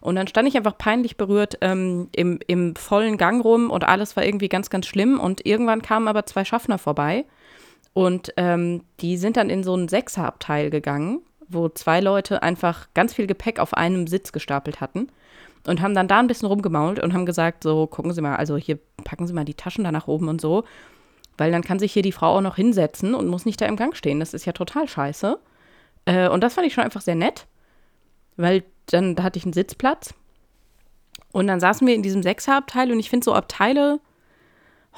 Und dann stand ich einfach peinlich berührt ähm, im, im vollen Gang rum und alles war irgendwie ganz, ganz schlimm. Und irgendwann kamen aber zwei Schaffner vorbei und ähm, die sind dann in so ein Sechserabteil gegangen, wo zwei Leute einfach ganz viel Gepäck auf einem Sitz gestapelt hatten und haben dann da ein bisschen rumgemault und haben gesagt, so, gucken Sie mal, also hier packen Sie mal die Taschen da nach oben und so, weil dann kann sich hier die Frau auch noch hinsetzen und muss nicht da im Gang stehen. Das ist ja total scheiße. Äh, und das fand ich schon einfach sehr nett, weil dann da hatte ich einen Sitzplatz und dann saßen wir in diesem Sechserabteil und ich finde so Abteile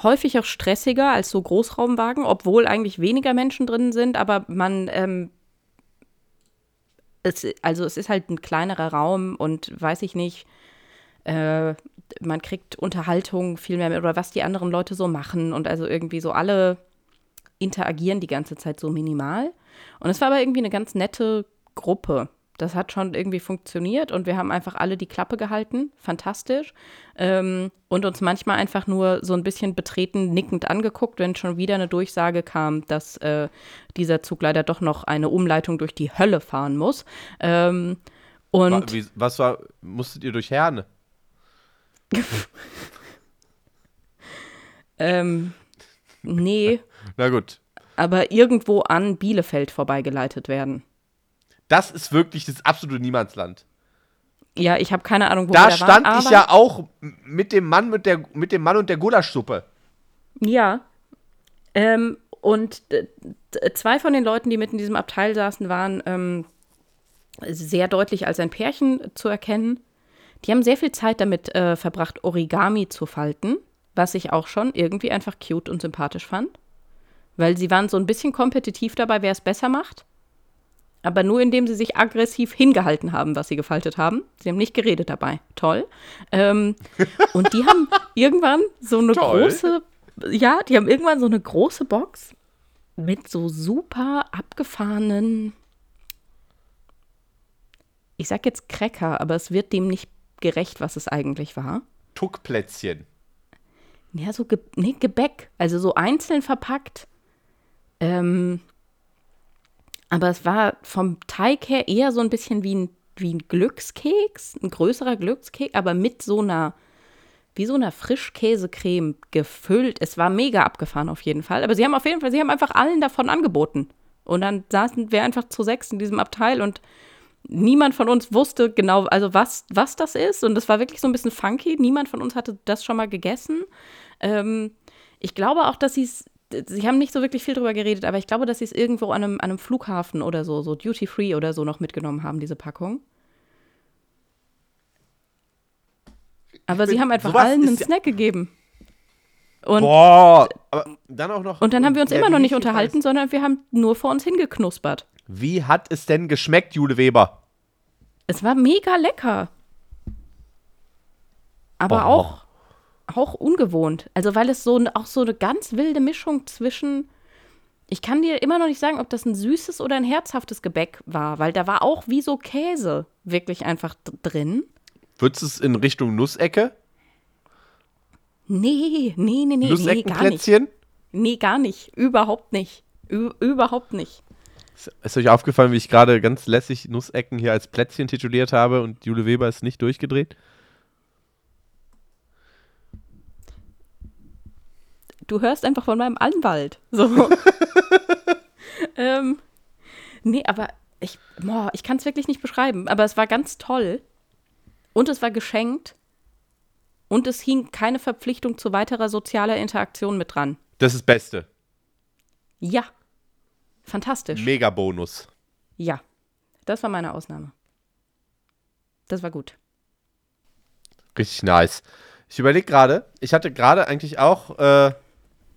häufig auch stressiger als so Großraumwagen, obwohl eigentlich weniger Menschen drin sind, aber man, ähm, es, also es ist halt ein kleinerer Raum und weiß ich nicht, äh, man kriegt Unterhaltung viel mehr mit oder was die anderen Leute so machen und also irgendwie so alle interagieren die ganze Zeit so minimal. Und es war aber irgendwie eine ganz nette Gruppe. Das hat schon irgendwie funktioniert und wir haben einfach alle die Klappe gehalten. Fantastisch. Ähm, und uns manchmal einfach nur so ein bisschen betreten, nickend angeguckt, wenn schon wieder eine Durchsage kam, dass äh, dieser Zug leider doch noch eine Umleitung durch die Hölle fahren muss. Ähm, und was war, musstet ihr durch Herne? ähm, nee, Na gut. aber irgendwo an Bielefeld vorbeigeleitet werden. Das ist wirklich das absolute Niemandsland. Ja, ich habe keine Ahnung, wo Da wir da stand waren, ich ja auch mit dem Mann mit der mit dem Mann und der Gulaschsuppe. Ja. Ähm, und d- zwei von den Leuten, die mit in diesem Abteil saßen, waren ähm, sehr deutlich als ein Pärchen zu erkennen. Die haben sehr viel Zeit damit äh, verbracht, Origami zu falten, was ich auch schon irgendwie einfach cute und sympathisch fand. Weil sie waren so ein bisschen kompetitiv dabei, wer es besser macht. Aber nur indem sie sich aggressiv hingehalten haben, was sie gefaltet haben. Sie haben nicht geredet dabei. Toll. Ähm, und die haben irgendwann so eine Toll. große, ja, die haben irgendwann so eine große Box mit so super abgefahrenen, ich sag jetzt Cracker, aber es wird dem nicht gerecht, was es eigentlich war. Tuckplätzchen. Ja, so Ge nee, Gebäck, also so einzeln verpackt. Ähm, aber es war vom Teig her eher so ein bisschen wie ein, wie ein Glückskeks, ein größerer Glückskeks, aber mit so einer, wie so einer Frischkäsecreme gefüllt. Es war mega abgefahren auf jeden Fall. Aber sie haben auf jeden Fall, sie haben einfach allen davon angeboten. Und dann saßen wir einfach zu sechs in diesem Abteil und niemand von uns wusste genau, also was, was das ist. Und das war wirklich so ein bisschen funky. Niemand von uns hatte das schon mal gegessen. Ähm, ich glaube auch, dass sie es, sie haben nicht so wirklich viel drüber geredet, aber ich glaube, dass sie es irgendwo an einem, an einem Flughafen oder so, so Duty Free oder so noch mitgenommen haben, diese Packung. Aber sie bin- haben einfach allen einen Snack gegeben. Und, Boah, aber dann auch noch. und dann haben wir uns Ja, immer noch nicht unterhalten, sondern wir haben nur vor uns hingeknuspert. Wie hat es denn geschmeckt, Jule Weber? Es war mega lecker. Aber auch, auch ungewohnt. Also, weil es so auch so eine ganz wilde Mischung zwischen. Ich kann dir immer noch nicht sagen, ob das ein süßes oder ein herzhaftes Gebäck war, weil da war auch wie so Käse wirklich einfach drin. Würdest du es in Richtung Nussecke? Nee, nee, nee, nee, nee, gar nicht. Nusseckenplätzchen? Nee, gar nicht. Überhaupt nicht. Ü überhaupt nicht. Ist- euch aufgefallen, wie ich gerade ganz lässig Nussecken hier als Plätzchen tituliert habe und Jule Weber ist nicht durchgedreht? Du hörst einfach von meinem Anwalt. So. ähm, nee, aber ich, boah, ich kann es wirklich nicht beschreiben. Aber es war ganz toll. Und es war geschenkt. Und es hing keine Verpflichtung zu weiterer sozialer Interaktion mit dran. Das ist das Beste. Ja. Fantastisch. Mega Bonus. Ja. Das war meine Ausnahme. Das war gut. Richtig nice. Ich überlege gerade, ich hatte gerade eigentlich auch, äh,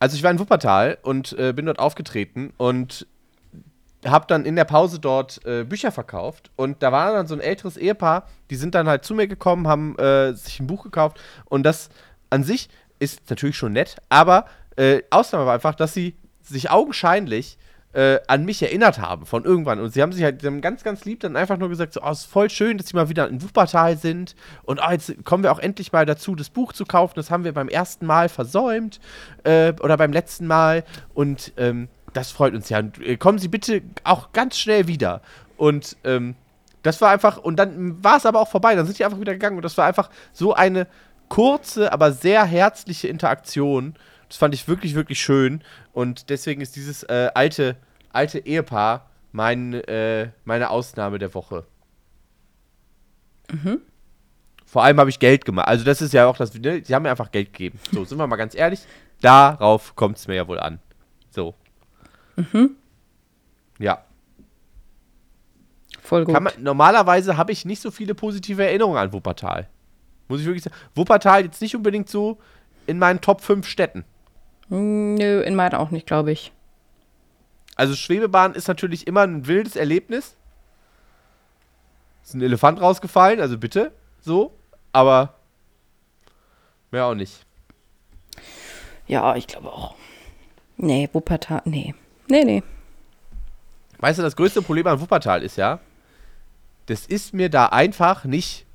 also ich war in Wuppertal und äh, bin dort aufgetreten und habe dann in der Pause dort äh, Bücher verkauft und da war dann so ein älteres Ehepaar, die sind dann halt zu mir gekommen, haben äh, sich ein Buch gekauft und das an sich ist natürlich schon nett, aber äh, Ausnahme war einfach, dass sie sich augenscheinlich äh, an mich erinnert haben von irgendwann. Und sie haben sich halt haben ganz, ganz lieb dann einfach nur gesagt: so, oh, es ist voll schön, dass sie mal wieder in Wuppertal sind. Und oh, jetzt kommen wir auch endlich mal dazu, das Buch zu kaufen. Das haben wir beim ersten Mal versäumt äh, oder beim letzten Mal. Und ähm, das freut uns ja. Und, äh, kommen Sie bitte auch ganz schnell wieder. Und ähm, das war einfach, und dann war es aber auch vorbei. Dann sind die einfach wieder gegangen. Und das war einfach so eine kurze, aber sehr herzliche Interaktion. Das fand ich wirklich, wirklich schön. Und deswegen ist dieses äh, alte, alte Ehepaar mein, äh, meine Ausnahme der Woche. Mhm. Vor allem habe ich Geld gemacht. Also, das ist ja auch das. Ne? Sie haben mir einfach Geld gegeben. So, sind wir mal ganz ehrlich. Darauf kommt es mir ja wohl an. So. Mhm. Ja. Voll gut. Man, normalerweise habe ich nicht so viele positive Erinnerungen an Wuppertal. Muss ich wirklich sagen. Wuppertal jetzt nicht unbedingt so in meinen Top 5 Städten. Hm, Nö, in meinen auch nicht, glaube ich. Also Schwebebahn ist natürlich immer ein wildes Erlebnis. Ist ein Elefant rausgefallen, also bitte, so. Aber mehr auch nicht. Ja, ich glaube auch. Nee, Wuppertal, nee. Nee, nee. Weißt du, das größte Problem an Wuppertal ist ja, das ist mir da einfach nicht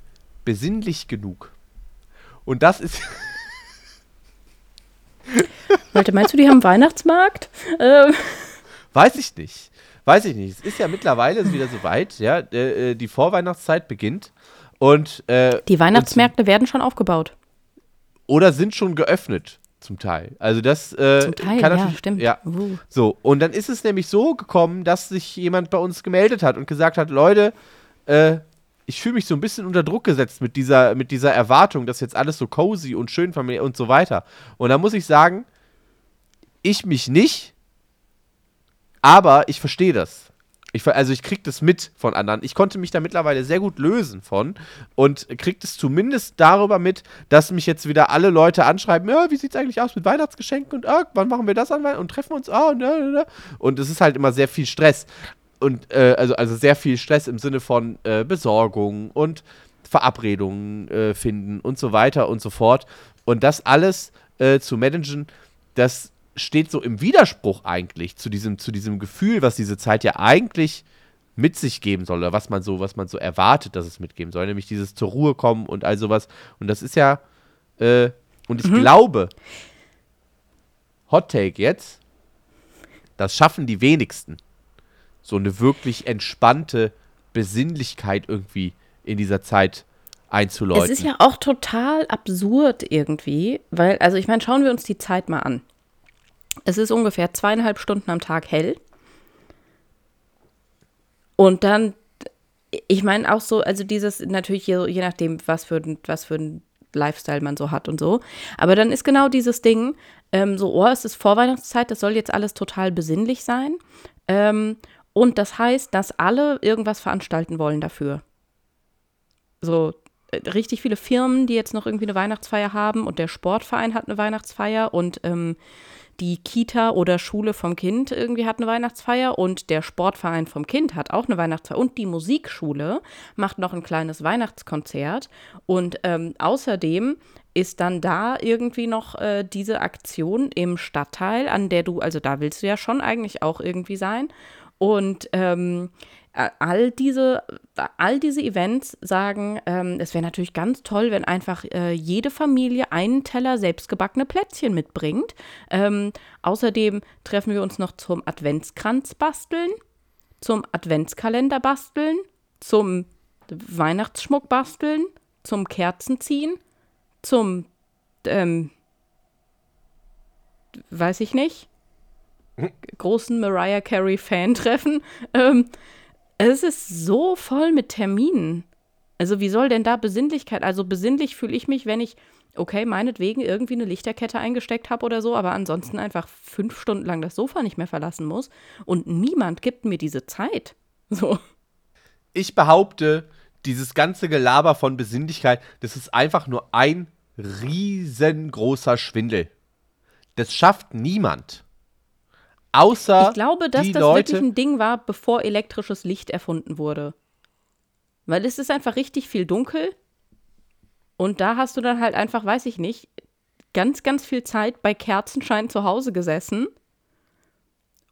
besinnlich genug. Und das ist. Leute, meinst du, die haben Weihnachtsmarkt? Ähm, Weiß ich nicht. Weiß ich nicht. Es ist ja mittlerweile ist wieder soweit, ja. Äh, äh, die Vorweihnachtszeit beginnt. Und, äh, die Weihnachtsmärkte werden schon aufgebaut. oder sind schon geöffnet, zum Teil. Also das äh, Zum Teil, kann ja, natürlich- stimmt. Ja. Uh. So, und dann ist es nämlich so gekommen, dass sich jemand bei uns gemeldet hat und gesagt hat, Leute, äh, ich fühle mich so ein bisschen unter Druck gesetzt mit dieser, mit dieser Erwartung, dass jetzt alles so cozy und schön familiär und so weiter. Und da muss ich sagen, ich mich nicht, aber ich verstehe das. Ich, also ich krieg das mit von anderen. Ich konnte mich da mittlerweile sehr gut lösen von und krieg das zumindest darüber mit, dass mich jetzt wieder alle Leute anschreiben, ja, wie sieht's eigentlich aus mit Weihnachtsgeschenken und ah, wann machen wir das an und treffen uns ah, ne, ne, ne. und es ist halt immer sehr viel Stress und äh, also also sehr viel Stress im Sinne von äh, Besorgung und Verabredungen äh, finden und so weiter und so fort und das alles äh, zu managen, das steht so im Widerspruch eigentlich zu diesem, zu diesem Gefühl, was diese Zeit ja eigentlich mit sich geben soll, oder was man so, was man so erwartet, dass es mitgeben soll, nämlich dieses zur Ruhe kommen und all sowas. Und das ist ja, äh, und ich glaube, Hot Take jetzt, das schaffen die wenigsten. So eine wirklich entspannte Besinnlichkeit irgendwie in dieser Zeit einzuläuten. Es ist ja auch total absurd irgendwie, weil, also ich meine, schauen wir uns die Zeit mal an. Es ist ungefähr zweieinhalb Stunden am Tag hell. Und dann, ich meine auch so, also dieses, natürlich je, je nachdem, was für, ein- was für ein Lifestyle man so hat und so. Aber dann ist genau dieses Ding, ähm, so, oh, es ist Vorweihnachtszeit, das soll jetzt alles total besinnlich sein. Ähm, und das heißt, dass alle irgendwas veranstalten wollen dafür. So, äh, richtig viele Firmen, die jetzt noch irgendwie eine Weihnachtsfeier haben und der Sportverein hat eine Weihnachtsfeier und ähm, die Kita oder Schule vom Kind irgendwie hat eine Weihnachtsfeier und der Sportverein vom Kind hat auch eine Weihnachtsfeier und die Musikschule macht noch ein kleines Weihnachtskonzert und ähm, außerdem ist dann da irgendwie noch äh, diese Aktion im Stadtteil, an der du, also da willst du ja schon eigentlich auch irgendwie sein und ähm, äh, all diese, all diese Events sagen, ähm, es wäre natürlich ganz toll, wenn einfach äh, jede Familie einen Teller selbstgebackene Plätzchen mitbringt. Ähm, außerdem treffen wir uns noch zum Adventskranz basteln, zum Adventskalender basteln, zum Weihnachtsschmuck basteln, zum Kerzen ziehen, zum, ähm, weiß ich nicht, großen Mariah Carey Fan-Treffen. Ähm, es ist so voll mit Terminen. Also wie soll denn da Besinnlichkeit? Also besinnlich fühle ich mich, wenn ich okay, meinetwegen irgendwie eine Lichterkette eingesteckt habe oder so, aber ansonsten einfach fünf Stunden lang das Sofa nicht mehr verlassen muss. Und niemand gibt mir diese Zeit. So. Ich behaupte, dieses ganze Gelaber von Besinnlichkeit, das ist einfach nur ein riesengroßer Schwindel. Das schafft niemand. Außer Ich glaube, dass die das Leute, wirklich ein Ding war, bevor elektrisches Licht erfunden wurde. Weil es ist einfach richtig viel dunkel. Und da hast du dann halt einfach, weiß ich nicht, ganz, ganz viel Zeit bei Kerzenschein zu Hause gesessen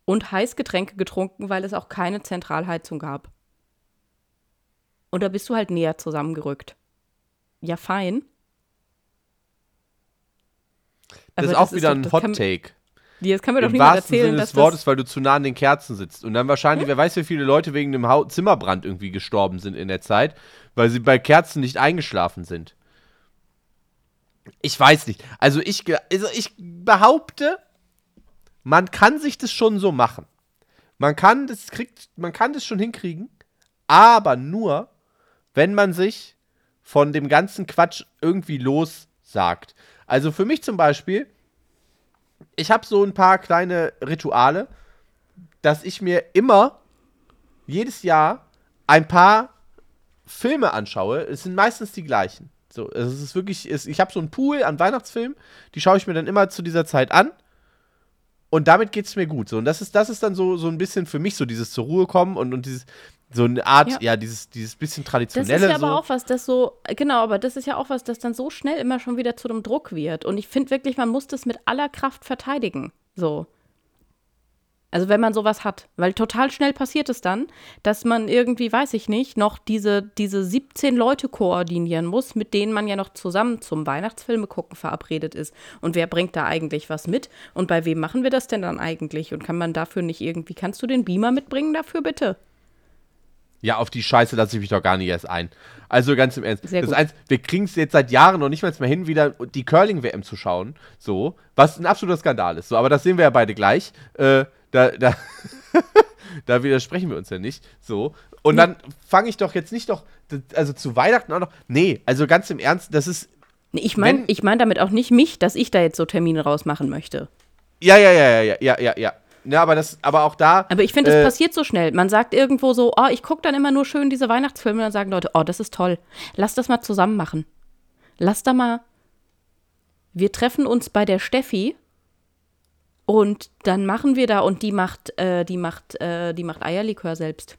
und Heißgetränke getrunken, weil es auch keine Zentralheizung gab. Und da bist du halt näher zusammengerückt. Ja, fein. das ist Aber auch wieder doch- ein das Hot Take. Das kann mir doch Im niemand wahrsten erzählen, Sinne dass des Wortes, weil du zu nah an den Kerzen sitzt. Und dann wahrscheinlich, wer weiß, wie viele Leute wegen dem Hau Zimmerbrand irgendwie gestorben sind in der Zeit, weil sie bei Kerzen nicht eingeschlafen sind. Ich weiß nicht. Also ich, also ich behaupte, man kann sich das schon so machen. Man kann das kriegt, man kann das schon hinkriegen, aber nur, wenn man sich von dem ganzen Quatsch irgendwie lossagt. Also für mich zum Beispiel, ich habe so ein paar kleine Rituale, dass ich mir immer jedes Jahr ein paar Filme anschaue. Es sind meistens die gleichen. So, es ist wirklich, es, ich habe so einen Pool an Weihnachtsfilmen, die schaue ich mir dann immer zu dieser Zeit an. Und damit geht es mir gut. So, und das ist, das ist dann so, so ein bisschen für mich so dieses zur Ruhe kommen und, und dieses, so eine Art, ja, Ja. dieses, dieses bisschen das traditionelle. ist ja aber so. auch was, das so, genau, aber das ist ja auch was, das dann so schnell immer schon wieder zu einem Druck wird. Und ich finde wirklich, man muss das mit aller Kraft verteidigen. So. Also wenn man sowas hat. Weil total schnell passiert es dann, dass man irgendwie, weiß ich nicht, noch diese, diese 17 Leute koordinieren muss, mit denen man ja noch zusammen zum Weihnachtsfilme gucken verabredet ist. Und wer bringt da eigentlich was mit? Und bei wem machen wir das denn dann eigentlich? Und kann man dafür nicht irgendwie, kannst du den Beamer mitbringen dafür bitte? Ja, auf die Scheiße lasse ich mich doch gar nicht erst ein. Also ganz im Ernst. Sehr das eins, wir kriegen es jetzt seit Jahren noch nicht mal mehr hin, wieder die Curling-WM zu schauen. So, was ein absoluter Skandal ist. So, aber das sehen wir ja beide gleich. Äh, da, da, da widersprechen wir uns ja nicht. So. Und dann fange ich doch jetzt nicht doch, also zu Weihnachten auch noch. Nee, also ganz im Ernst, das ist. Nee, Ich meine ich mein damit auch nicht mich, dass ich da jetzt so Termine rausmachen möchte. Ja, ja, ja, ja, ja, ja, ja, ja. Ja, aber das, aber auch da. Aber ich finde, es äh, passiert so schnell. Man sagt irgendwo so, oh, ich gucke dann immer nur schön diese Weihnachtsfilme und dann sagen Leute, oh, das ist toll. Lass das mal zusammen machen. Lass da mal. Wir treffen uns bei der Steffi und dann machen wir da und die macht, äh, die macht, äh, die macht Eierlikör selbst.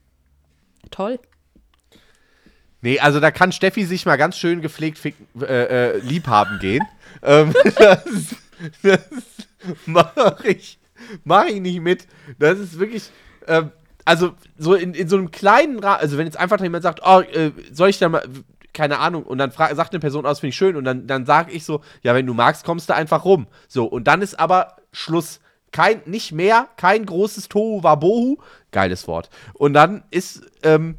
Toll. Nee, also da kann Steffi sich mal ganz schön gepflegt ficken, äh, äh, liebhaben gehen. ähm, das das mache ich, mach ich nicht mit. Das ist wirklich, ähm, also so in, in so einem kleinen Rahmen, also wenn jetzt einfach jemand sagt, oh, äh, soll ich da mal, keine Ahnung, und dann sagt eine Person aus, finde ich schön, und dann, dann sage ich so, ja, wenn du magst, kommst du einfach rum. So, und dann ist aber Schluss. Kein, nicht mehr, kein großes Tohu Wabohu. Geiles Wort. Und dann ist, ähm,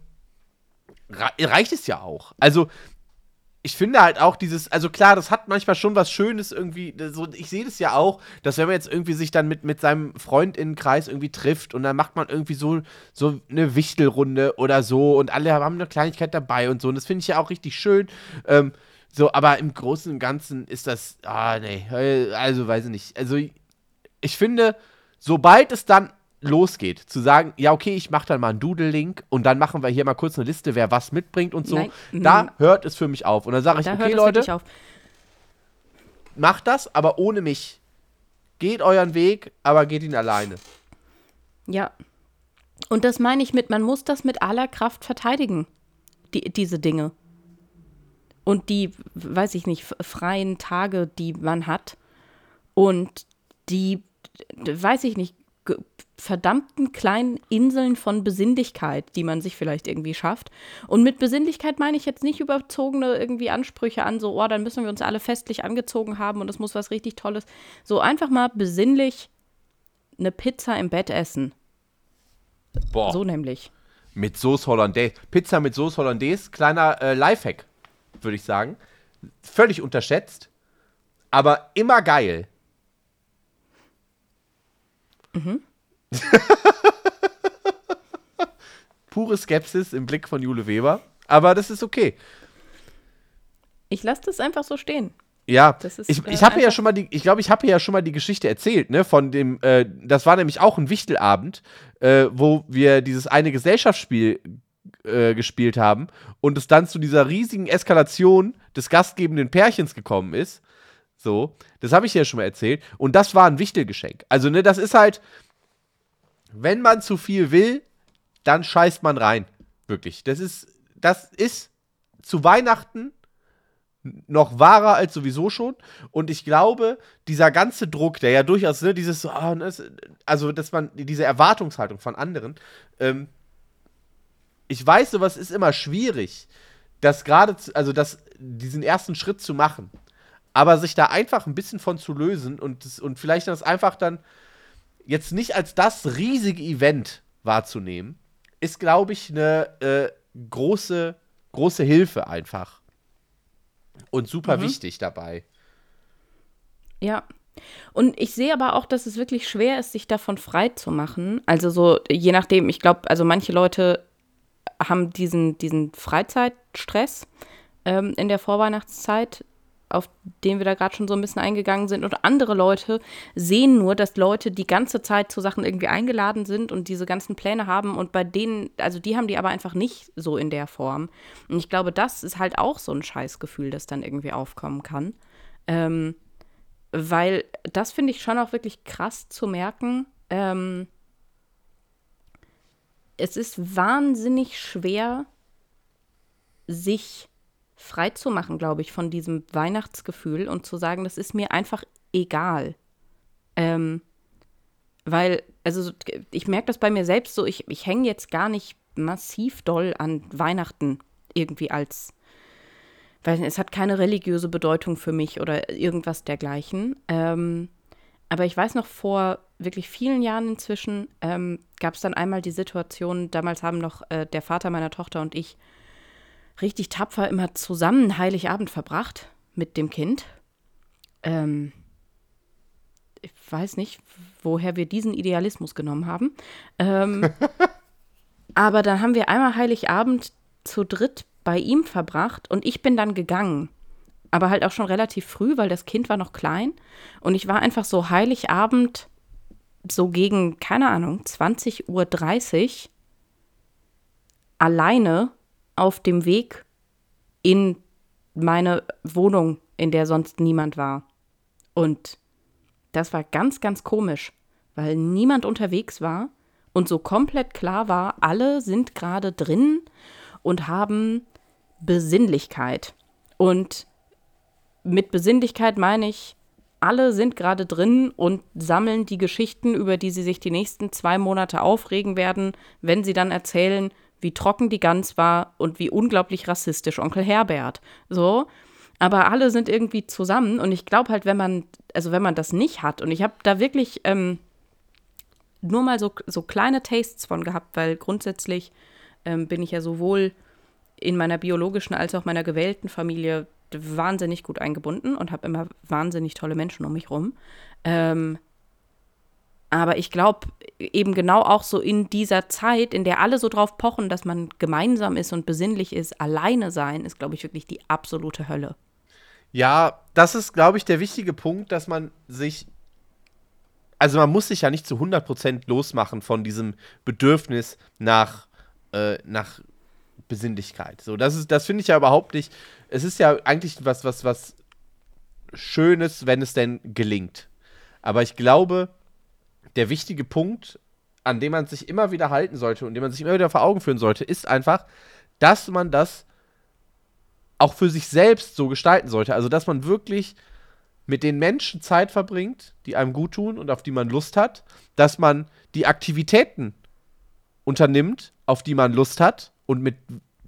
rei- reicht es ja auch. Also, ich finde halt auch dieses, also klar, das hat manchmal schon was Schönes irgendwie. So, ich sehe das ja auch, dass wenn man jetzt irgendwie sich dann mit, mit seinem Freundinnenkreis irgendwie trifft und dann macht man irgendwie so, so eine Wichtelrunde oder so und alle haben eine Kleinigkeit dabei und so. Und das finde ich ja auch richtig schön. Ähm, so, aber im Großen und Ganzen ist das, ah, nee, äh, also weiß ich nicht. Also, ich finde, sobald es dann losgeht, zu sagen, ja, okay, ich mache dann mal einen Doodle-Link und dann machen wir hier mal kurz eine Liste, wer was mitbringt und so, Nein, da mhm. hört es für mich auf. Und dann sage ich, Da okay, Leute, macht das, aber ohne mich. Geht euren Weg, aber geht ihn alleine. Ja. Und das meine ich mit, man muss das mit aller Kraft verteidigen, die, diese Dinge. Und die, weiß ich nicht, freien Tage, die man hat. Und die, weiß ich nicht, verdammten kleinen Inseln von Besinnlichkeit, die man sich vielleicht irgendwie schafft. Und mit Besinnlichkeit meine ich jetzt nicht überzogene irgendwie Ansprüche an, so, oh, dann müssen wir uns alle festlich angezogen haben und es muss was richtig Tolles. So einfach mal besinnlich eine Pizza im Bett essen. Boah, So nämlich. mit Sauce Hollandaise. Pizza mit Sauce Hollandaise, kleiner äh, Lifehack, würde ich sagen. Völlig unterschätzt, aber immer geil. Pure Skepsis im Blick von Jule Weber, aber das ist okay. Ich lasse das einfach so stehen. Ja, ist, ich, äh, ich habe ja schon mal die, ich glaube, ich habe ja schon mal die Geschichte erzählt, ne, von dem, äh, das war nämlich auch ein Wichtelabend, äh, wo wir dieses eine Gesellschaftsspiel äh, gespielt haben und es dann zu dieser riesigen Eskalation des gastgebenden Pärchens gekommen ist. So, das habe ich ja schon mal erzählt. Und das war ein Wichtelgeschenk. Also, ne, das ist halt, wenn man zu viel will, dann scheißt man rein. Wirklich. Das ist, das ist zu Weihnachten noch wahrer als sowieso schon. Und ich glaube, dieser ganze Druck, der ja durchaus, ne, dieses, so, ah, ne, es- also, dass man, diese Erwartungshaltung von anderen, ähm, ich weiß, sowas ist immer schwierig, das gerade, also das, diesen ersten Schritt zu machen. Aber sich da einfach ein bisschen von zu lösen und, das, und vielleicht das einfach dann jetzt nicht als das riesige Event wahrzunehmen, ist, glaube ich, eine äh, große, große Hilfe einfach. Und super Mhm. wichtig dabei. Ja. Und ich sehe aber auch, dass es wirklich schwer ist, sich davon frei zu machen. Also so, je nachdem, ich glaube, also manche Leute haben diesen, diesen Freizeitstress ähm, in der Vorweihnachtszeit, auf den wir da gerade schon so ein bisschen eingegangen sind. Und andere Leute sehen nur, dass Leute die ganze Zeit zu Sachen irgendwie eingeladen sind und diese ganzen Pläne haben. Und bei denen, also die haben die aber einfach nicht so in der Form. Und ich glaube, das ist halt auch so ein Scheißgefühl, das dann irgendwie aufkommen kann. Ähm, weil das finde ich schon auch wirklich krass zu merken. Ähm, es ist wahnsinnig schwer, sich frei zu machen, glaube ich, von diesem Weihnachtsgefühl und zu sagen, das ist mir einfach egal. Ähm, weil, also so- ich merke das bei mir selbst so, ich, ich hänge jetzt gar nicht massiv doll an Weihnachten irgendwie als nicht, es hat keine religiöse Bedeutung für mich oder irgendwas dergleichen. Ähm, aber ich weiß noch, vor wirklich vielen Jahren inzwischen ähm, gab es dann einmal die Situation, damals haben noch äh, der Vater meiner Tochter und ich richtig tapfer immer zusammen Heiligabend verbracht mit dem Kind. Ähm, ich weiß nicht, woher wir diesen Idealismus genommen haben. Ähm, aber dann haben wir einmal Heiligabend zu dritt bei ihm verbracht und ich bin dann gegangen. Aber halt auch schon relativ früh, weil das Kind war noch klein. Und ich war einfach so Heiligabend, so gegen, keine Ahnung, 20.30 Uhr alleine auf dem Weg in meine Wohnung, in der sonst niemand war. Und das war ganz, ganz komisch, weil niemand unterwegs war und so komplett klar war, alle sind gerade drin und haben Besinnlichkeit. Und mit Besinnlichkeit meine ich, alle sind gerade drin und sammeln die Geschichten, über die sie sich die nächsten zwei Monate aufregen werden, wenn sie dann erzählen, wie trocken die Gans war und wie unglaublich rassistisch Onkel Herbert. So. Aber alle sind irgendwie zusammen und ich glaube halt, wenn man, also wenn man das nicht hat, und ich habe da wirklich ähm, nur mal so, so kleine Tastes von gehabt, weil grundsätzlich ähm, bin ich ja sowohl in meiner biologischen als auch meiner gewählten Familie wahnsinnig gut eingebunden und habe immer wahnsinnig tolle Menschen um mich rum. Ähm, aber ich glaube, eben genau auch so in dieser Zeit, in der alle so drauf pochen, dass man gemeinsam ist und besinnlich ist, alleine sein, ist, glaube ich, wirklich die absolute Hölle. Ja, das ist, glaube ich, der wichtige Punkt, dass man sich. Also, man muss sich ja nicht zu 100% losmachen von diesem Bedürfnis nach, äh, nach Besinnlichkeit. So, das das finde ich ja überhaupt nicht. Es ist ja eigentlich was, was, was Schönes, wenn es denn gelingt. Aber ich glaube, der wichtige Punkt, an dem man sich immer wieder halten sollte und den man sich immer wieder vor Augen führen sollte, ist einfach, dass man das auch für sich selbst so gestalten sollte. Also, dass man wirklich mit den Menschen Zeit verbringt, die einem gut tun und auf die man Lust hat, dass man die Aktivitäten unternimmt, auf die man Lust hat und mit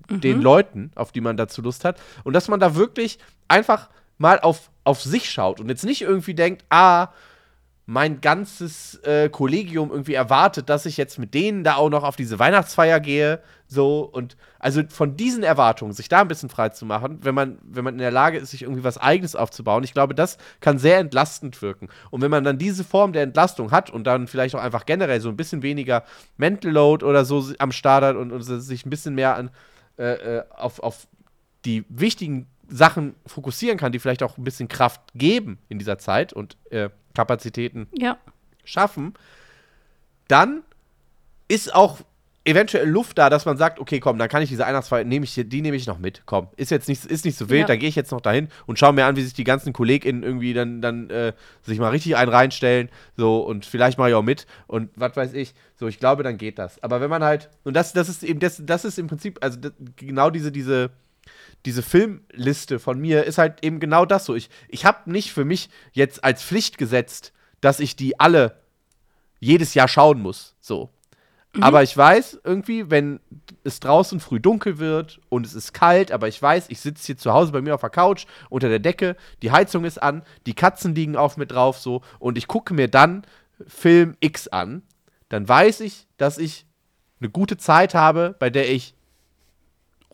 den Leuten, auf die man dazu Lust hat und dass man da wirklich einfach mal auf, auf sich schaut und jetzt nicht irgendwie denkt, ah, mein ganzes äh, Kollegium irgendwie erwartet, dass ich jetzt mit denen da auch noch auf diese Weihnachtsfeier gehe, so und also von diesen Erwartungen sich da ein bisschen frei zu machen, wenn man wenn man in der Lage ist, sich irgendwie was eigenes aufzubauen, ich glaube, das kann sehr entlastend wirken. Und wenn man dann diese Form der Entlastung hat und dann vielleicht auch einfach generell so ein bisschen weniger Mental Load oder so am Start hat und, und sich ein bisschen mehr an äh, äh, auf, auf die wichtigen Sachen fokussieren kann, die vielleicht auch ein bisschen Kraft geben in dieser Zeit und äh, Kapazitäten Ja. schaffen, dann ist auch eventuell Luft da, dass man sagt, okay, komm, dann kann ich diese Weihnachtsfeier, nehme ich die nehme ich noch mit, komm, ist jetzt nicht, ist nicht so wild, Ja. dann gehe ich jetzt noch dahin und schaue mir an, wie sich die ganzen KollegInnen irgendwie dann, dann äh, sich mal richtig einen reinstellen, so, und vielleicht mache ich auch mit und was weiß ich, so, ich glaube, dann geht das. Aber wenn man halt, und das, das ist eben, das, das ist im Prinzip, also das, genau diese, diese, diese Filmliste von mir ist halt eben genau das so. Ich, ich habe nicht für mich jetzt als Pflicht gesetzt, dass ich die alle jedes Jahr schauen muss. So. Aber ich weiß irgendwie, wenn es draußen früh dunkel wird und es ist kalt, aber ich weiß, ich sitze hier zu Hause bei mir auf der Couch unter der Decke, die Heizung ist an, die Katzen liegen auf mir drauf so und ich gucke mir dann Film X an, dann weiß ich, dass ich eine gute Zeit habe, bei der ich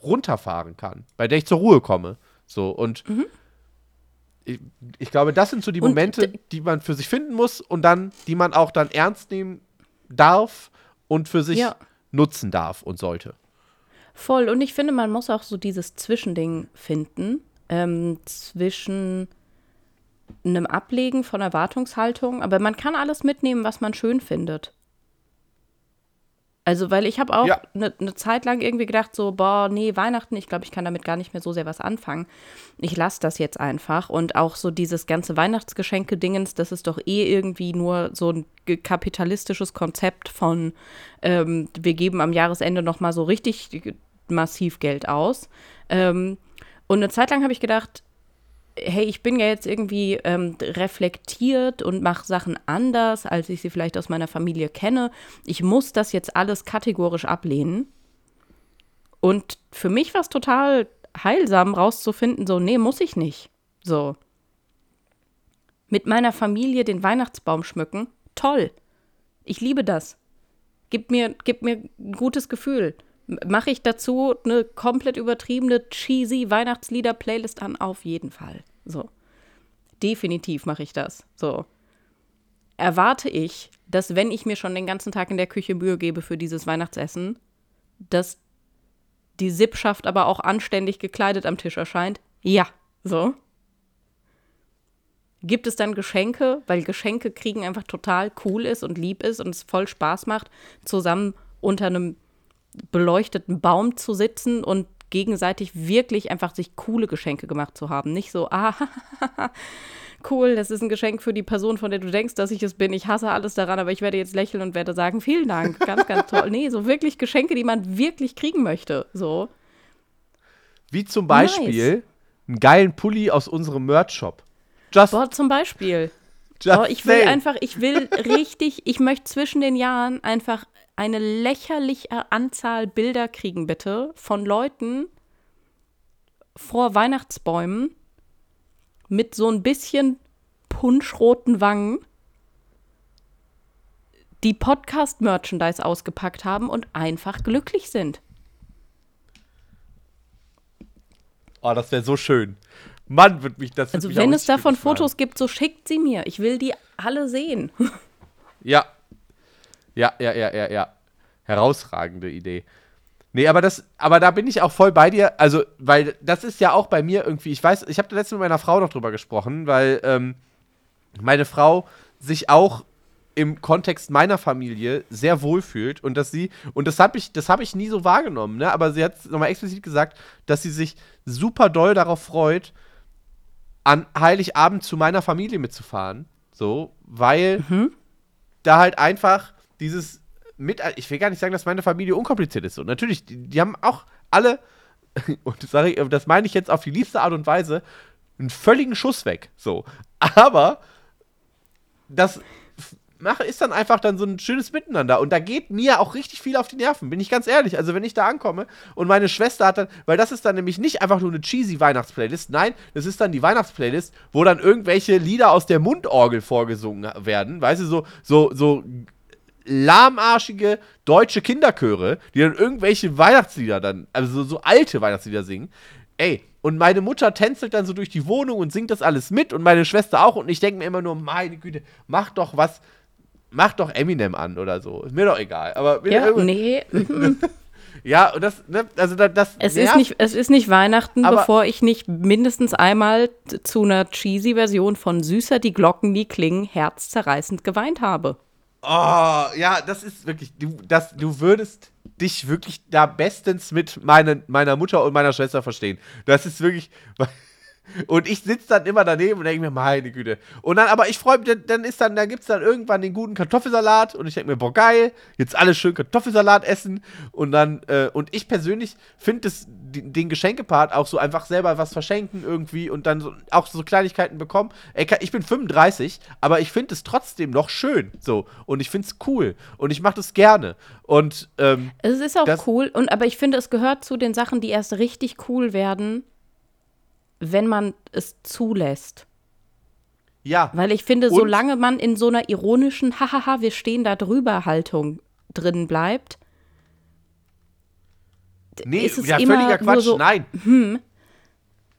runterfahren kann, bei der ich zur Ruhe komme. So und ich, ich glaube, das sind so die Und Momente, die man für sich finden muss und dann, die man auch dann ernst nehmen darf und für sich Ja. nutzen darf und sollte. Voll. Und ich finde, man muss auch so dieses Zwischending finden ähm, zwischen einem Ablegen von Erwartungshaltung, aber man kann alles mitnehmen, was man schön findet. Also, weil ich habe auch Ja. eine ne Zeit lang irgendwie gedacht, so, boah, nee, Weihnachten, ich glaube, ich kann damit gar nicht mehr so sehr was anfangen. Ich lasse das jetzt einfach. Und auch so dieses ganze Weihnachtsgeschenke-Dingens, das ist doch eh irgendwie nur so ein kapitalistisches Konzept von, ähm, wir geben am Jahresende noch mal so richtig massiv Geld aus. Ähm, und eine Zeit lang habe ich gedacht, hey, ich bin ja jetzt irgendwie ähm, reflektiert und mache Sachen anders, als ich sie vielleicht aus meiner Familie kenne. Ich muss das jetzt alles kategorisch ablehnen. Und für mich war es total heilsam rauszufinden, so, nee, muss ich nicht. So. Mit meiner Familie den Weihnachtsbaum schmücken, toll. Ich liebe das. Gib mir, gib mir ein gutes Gefühl. Mache ich dazu eine komplett übertriebene, cheesy Weihnachtslieder-Playlist an? Auf jeden Fall. So. Definitiv mache ich das. So. Erwarte ich, dass wenn ich mir schon den ganzen Tag in der Küche Mühe gebe für dieses Weihnachtsessen, dass die Sippschaft aber auch anständig gekleidet am Tisch erscheint? Ja. So. Gibt es dann Geschenke, weil Geschenke kriegen einfach total cool ist und lieb ist und es voll Spaß macht, zusammen unter einem beleuchteten Baum zu sitzen und gegenseitig wirklich einfach sich coole Geschenke gemacht zu haben. Nicht so, ah, cool, das ist ein Geschenk für die Person, von der du denkst, dass ich es bin. Ich hasse alles daran, aber ich werde jetzt lächeln und werde sagen, vielen Dank, ganz, ganz toll. Nee, so wirklich Geschenke, die man wirklich kriegen möchte. So. Wie zum Beispiel einen geilen Pulli aus unserem Merch-Shop. Just, Boah, zum Beispiel. just Oh, ich will saying. einfach, ich will richtig, ich möchte zwischen den Jahren einfach eine lächerliche Anzahl Bilder kriegen, bitte, von Leuten vor Weihnachtsbäumen mit so ein bisschen punschroten Wangen, die Podcast-Merchandise ausgepackt haben und einfach glücklich sind. Oh, das wäre so schön. Mann, wird mich das. Also mich wenn es davon. Fotos gibt, so schickt sie mir. Ich will die alle sehen. Ja. Ja, ja, ja, ja, ja. Herausragende Idee. Nee, aber das, aber da bin ich auch voll bei dir. Also, weil das ist ja auch bei mir irgendwie, ich weiß, ich habe da letztens mit meiner Frau noch drüber gesprochen, weil ähm, meine Frau sich auch im Kontext meiner Familie sehr wohl fühlt und dass sie, und das habe ich, das habe ich nie so wahrgenommen, ne? Aber sie hat nochmal explizit gesagt, dass sie sich super doll darauf freut, an Heiligabend zu meiner Familie mitzufahren. So, weil da halt einfach dieses mit, ich will gar nicht sagen, dass meine Familie unkompliziert ist. Und natürlich, die, die haben auch alle, und das, ich, das meine ich jetzt auf die liebste Art und Weise, einen völligen Schuss weg. So. Aber das mache ist dann einfach dann so ein schönes Miteinander und da geht mir auch richtig viel auf die Nerven, bin ich ganz ehrlich. Also wenn ich da ankomme und meine Schwester hat dann, weil das ist dann nämlich nicht einfach nur eine cheesy Weihnachtsplaylist, nein, das ist dann die Weihnachtsplaylist, wo dann irgendwelche Lieder aus der Mundorgel vorgesungen werden, weißt du, so so so lahmarschige deutsche Kinderchöre, die dann irgendwelche Weihnachtslieder dann, also so, so alte Weihnachtslieder singen. Ey, und meine Mutter tänzelt dann so durch die Wohnung und singt das alles mit und meine Schwester auch und ich denke mir immer nur, meine Güte, mach doch was, mach doch Eminem an oder so. Ist mir doch egal. Aber Ja, nee. mhm. Ja, und das, ne, also das, das Es nervt. ist, nicht, es ist nicht Weihnachten, Aber- bevor ich nicht mindestens einmal zu einer cheesy Version von Süßer die Glocken, die klingen, herzzerreißend geweint habe. Oh, ja, das ist wirklich, du, das, du würdest dich wirklich da bestens mit meine, meiner Mutter und meiner Schwester verstehen. Das ist wirklich. Und ich sitze dann immer daneben und denke mir, meine Güte. Und dann, aber ich freue mich, dann, ist dann, da gibt es dann irgendwann den guten Kartoffelsalat und ich denke mir, boah, geil, jetzt alle schön Kartoffelsalat essen. Und dann, äh, und ich persönlich finde es, den, Geschenkepart auch so einfach selber was verschenken irgendwie und dann so, auch so Kleinigkeiten bekommen. Ich bin 35, aber ich finde es trotzdem noch schön. So. Und ich finde es cool. Und ich mache das gerne. Und, ähm, Es ist auch cool, und, aber ich finde, es gehört zu den Sachen, die erst richtig cool werden, wenn man es zulässt. ja. Weil ich finde, Und- solange man in so einer ironischen Hahaha, wir stehen da drüber Haltung drin bleibt, Nee, ist es ja, immer völliger nur Quatsch. so, Nein.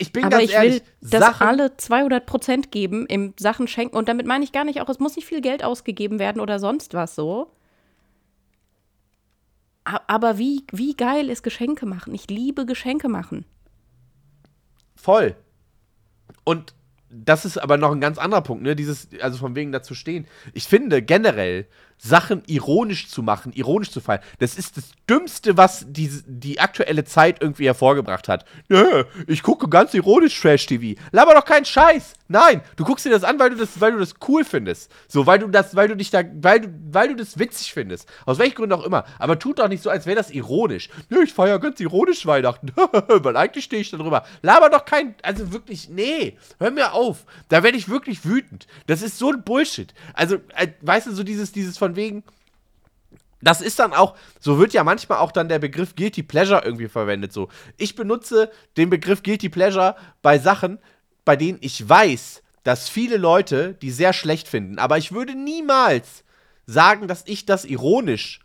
Ich bin aber ganz ich ehrlich, will, dass Sachen, alle 200 Prozent geben im Sachen schenken. Und damit meine ich gar nicht auch, es muss nicht viel Geld ausgegeben werden oder sonst was so. Aber wie, wie geil ist Geschenke machen? Ich liebe Geschenke machen. Voll. Und das ist aber noch ein ganz anderer Punkt, ne? Dieses, also von wegen dazu stehen. Ich finde generell, Sachen ironisch zu machen, ironisch zu feiern, das ist das Dümmste, was die, die aktuelle Zeit irgendwie hervorgebracht hat. Nö, ich gucke ganz ironisch Trash-TV. Laber doch keinen Scheiß. Nein, du guckst dir das an, weil du das, weil du das cool findest. So, weil du das, weil du dich da, weil du, weil du das witzig findest. Aus welchen Gründen auch immer. Aber tut doch nicht so, als wäre das ironisch. Nö, ich feiere ganz ironisch Weihnachten. weil eigentlich stehe ich da drüber. Laber doch kein, also wirklich, nee, hör mir auf. Da werde ich wirklich wütend. Das ist so ein Bullshit. Also, äh, weißt du, so dieses, dieses von wegen, das ist dann auch, so wird ja manchmal auch dann der Begriff Guilty Pleasure irgendwie verwendet. So, ich benutze den Begriff Guilty Pleasure bei Sachen, bei denen ich weiß, dass viele Leute die sehr schlecht finden. Aber ich würde niemals sagen, dass ich das ironisch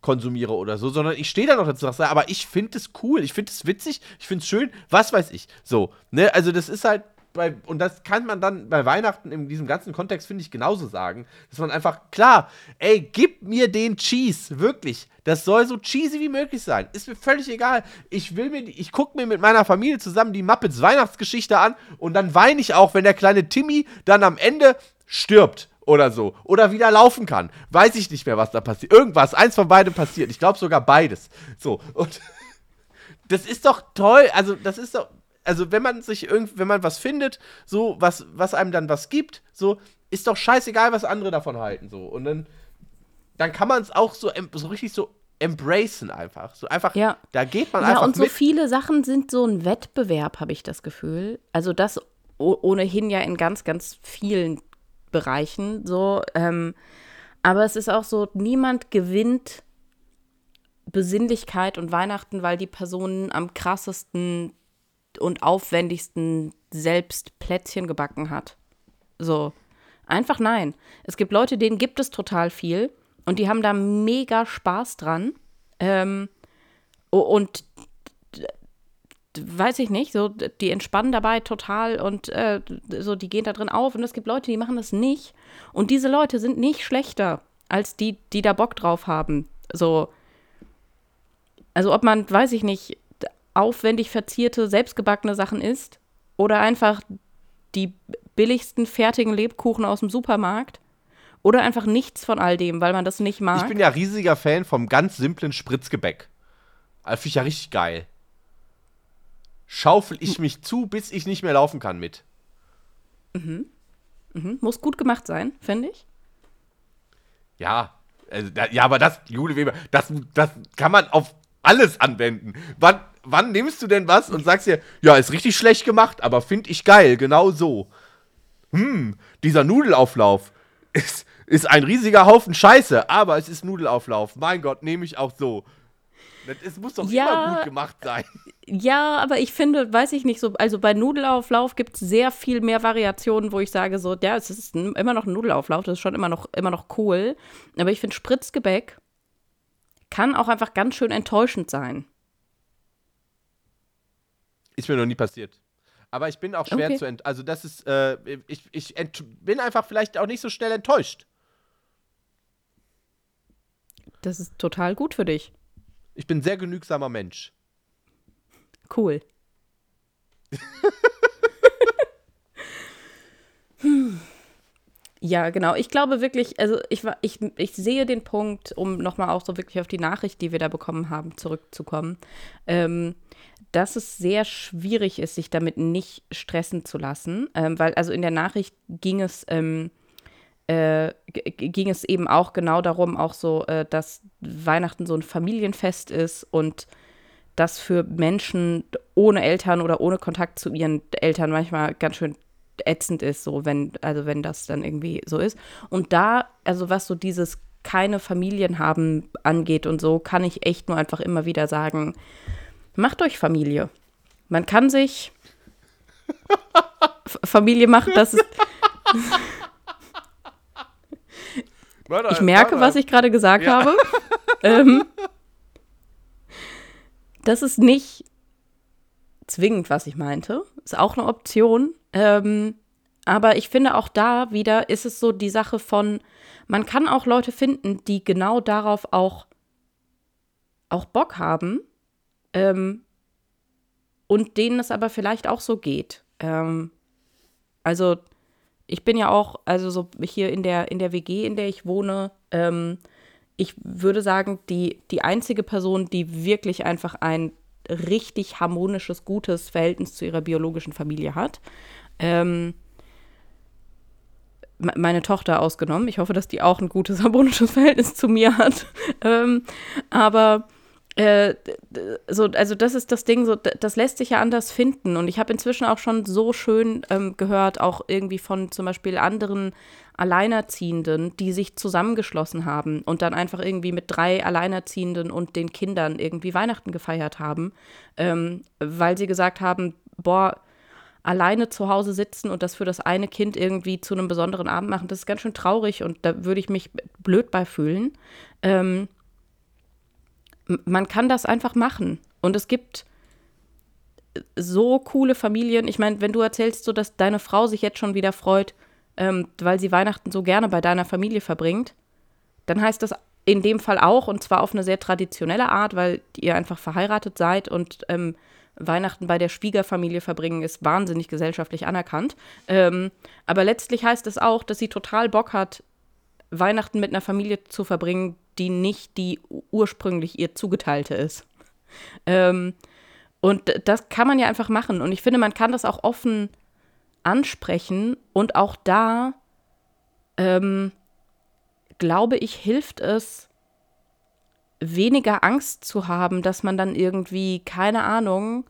konsumiere oder so, sondern ich stehe da noch dazu, aber ich finde es cool, ich finde es witzig, ich finde es schön, was weiß ich. So, ne, also das ist halt bei, und das kann man dann bei Weihnachten in diesem ganzen Kontext, finde ich, genauso sagen, dass man einfach, klar, ey, gib mir den Cheese, wirklich. Das soll so cheesy wie möglich sein. Ist mir völlig egal. Ich will mir, ich gucke mir mit meiner Familie zusammen die Muppets Weihnachtsgeschichte an und dann weine ich auch, wenn der kleine Timmy dann am Ende stirbt oder so. Oder wieder laufen kann. Weiß ich nicht mehr, was da passiert. Irgendwas, eins von beidem passiert. Ich glaube sogar beides. So, und das ist doch toll. Also, das ist doch. Also, wenn man sich irgend, wenn man was findet, so, was, was einem dann was gibt, so, ist doch scheißegal, was andere davon halten. So. Und dann, dann kann man es auch so, so richtig so embracen einfach. So einfach, Ja. da geht man Ja, einfach und so mit. viele Sachen sind so ein Wettbewerb, habe ich das Gefühl. Also das ohnehin ja in ganz, ganz vielen Bereichen so. Ähm, aber es ist auch so, niemand gewinnt Besinnlichkeit und Weihnachten, weil die Person am krassesten und aufwendigsten selbst Plätzchen gebacken hat. So. Einfach nein. Es gibt Leute, denen gibt es total viel und die haben da mega Spaß dran. Ähm, und weiß ich nicht, so die entspannen dabei total und äh, so die gehen da drin auf und es gibt Leute, die machen das nicht und diese Leute sind nicht schlechter als die, die da Bock drauf haben. So also ob man, weiß ich nicht, aufwendig verzierte, selbstgebackene Sachen isst oder einfach die billigsten fertigen Lebkuchen aus dem Supermarkt oder einfach nichts von all dem, weil man das nicht mag. Ich bin ja riesiger Fan vom ganz simplen Spritzgebäck. Also finde ich ja richtig geil. Schaufel ich mich zu, bis ich nicht mehr laufen kann mit. Mhm. Muss gut gemacht sein, finde ich. Ja, also, ja, aber das, Jule Weber, das, das kann man auf alles anwenden. Wann, wann nimmst du denn was und sagst dir, ja, ist richtig schlecht gemacht, aber finde ich geil, genau so. Hm, dieser Nudelauflauf ist, ist ein riesiger Haufen Scheiße, aber es ist Nudelauflauf. Mein Gott, nehme ich auch so. Es muss doch Ja. immer gut gemacht sein. Ja, aber ich finde, weiß ich nicht so, also bei Nudelauflauf gibt es sehr viel mehr Variationen, wo ich sage so, ja, es ist immer noch ein Nudelauflauf, das ist schon immer noch, immer noch cool. Aber ich finde, Spritzgebäck kann auch einfach ganz schön enttäuschend sein. Ist mir noch nie passiert. Aber ich bin auch schwer Okay. zu ent. Also, das ist, äh, ich, ich bin einfach vielleicht auch nicht so schnell enttäuscht. Das ist total gut für dich. Ich bin ein sehr genügsamer Mensch. Cool. Ja, genau. Ich glaube wirklich, also ich, ich, ich sehe den Punkt, um nochmal auch so wirklich auf die Nachricht, die wir da bekommen haben, zurückzukommen, ähm, dass es sehr schwierig ist, sich damit nicht stressen zu lassen, ähm, weil also in der Nachricht ging es, ähm, äh, ging es eben auch genau darum, auch so, äh, dass Weihnachten so ein Familienfest ist und das für Menschen ohne Eltern oder ohne Kontakt zu ihren Eltern manchmal ganz schön ätzend ist, so wenn, also wenn das dann irgendwie so ist. Und da, also was so dieses keine Familien haben angeht und so, kann ich echt nur einfach immer wieder sagen, macht euch Familie. Man kann sich Familie machen, das ist. ich merke, was ich gerade gesagt ja. habe. Ähm, das ist nicht zwingend, was ich meinte. Ist auch eine Option. Ähm, aber ich finde auch da wieder ist es so die Sache von, man kann auch Leute finden, die genau darauf auch, auch Bock haben ähm, und denen es aber vielleicht auch so geht. Ähm, also ich bin ja auch, also so hier in der, in der WG, in der ich wohne, ähm, ich würde sagen, die, die einzige Person, die wirklich einfach ein richtig harmonisches, gutes Verhältnis zu ihrer biologischen Familie hat. Ähm, meine Tochter ausgenommen. Ich hoffe, dass die auch ein gutes harmonisches Verhältnis zu mir hat. ähm, aber äh, so, also das ist das Ding, so, das lässt sich ja anders finden. Und ich habe inzwischen auch schon so schön ähm, gehört, auch irgendwie von zum Beispiel anderen Alleinerziehenden, die sich zusammengeschlossen haben und dann einfach irgendwie mit drei Alleinerziehenden und den Kindern irgendwie Weihnachten gefeiert haben, ähm, weil sie gesagt haben, boah, alleine zu Hause sitzen und das für das eine Kind irgendwie zu einem besonderen Abend machen, das ist ganz schön traurig und da würde ich mich blöd bei fühlen. Ähm, man kann das einfach machen. Und es gibt so coole Familien. Ich meine, wenn du erzählst, so dass deine Frau sich jetzt schon wieder freut, ähm, weil sie Weihnachten so gerne bei deiner Familie verbringt, dann heißt das in dem Fall auch, und zwar auf eine sehr traditionelle Art, weil ihr einfach verheiratet seid und ähm, Weihnachten bei der Schwiegerfamilie verbringen ist wahnsinnig gesellschaftlich anerkannt. Ähm, aber letztlich heißt es auch, dass sie total Bock hat, Weihnachten mit einer Familie zu verbringen, die nicht die ursprünglich ihr zugeteilte ist. Ähm, und das kann man ja einfach machen. Und ich finde, man kann das auch offen ansprechen. Und auch da, ähm, glaube ich, hilft es, weniger Angst zu haben, dass man dann irgendwie, keine Ahnung,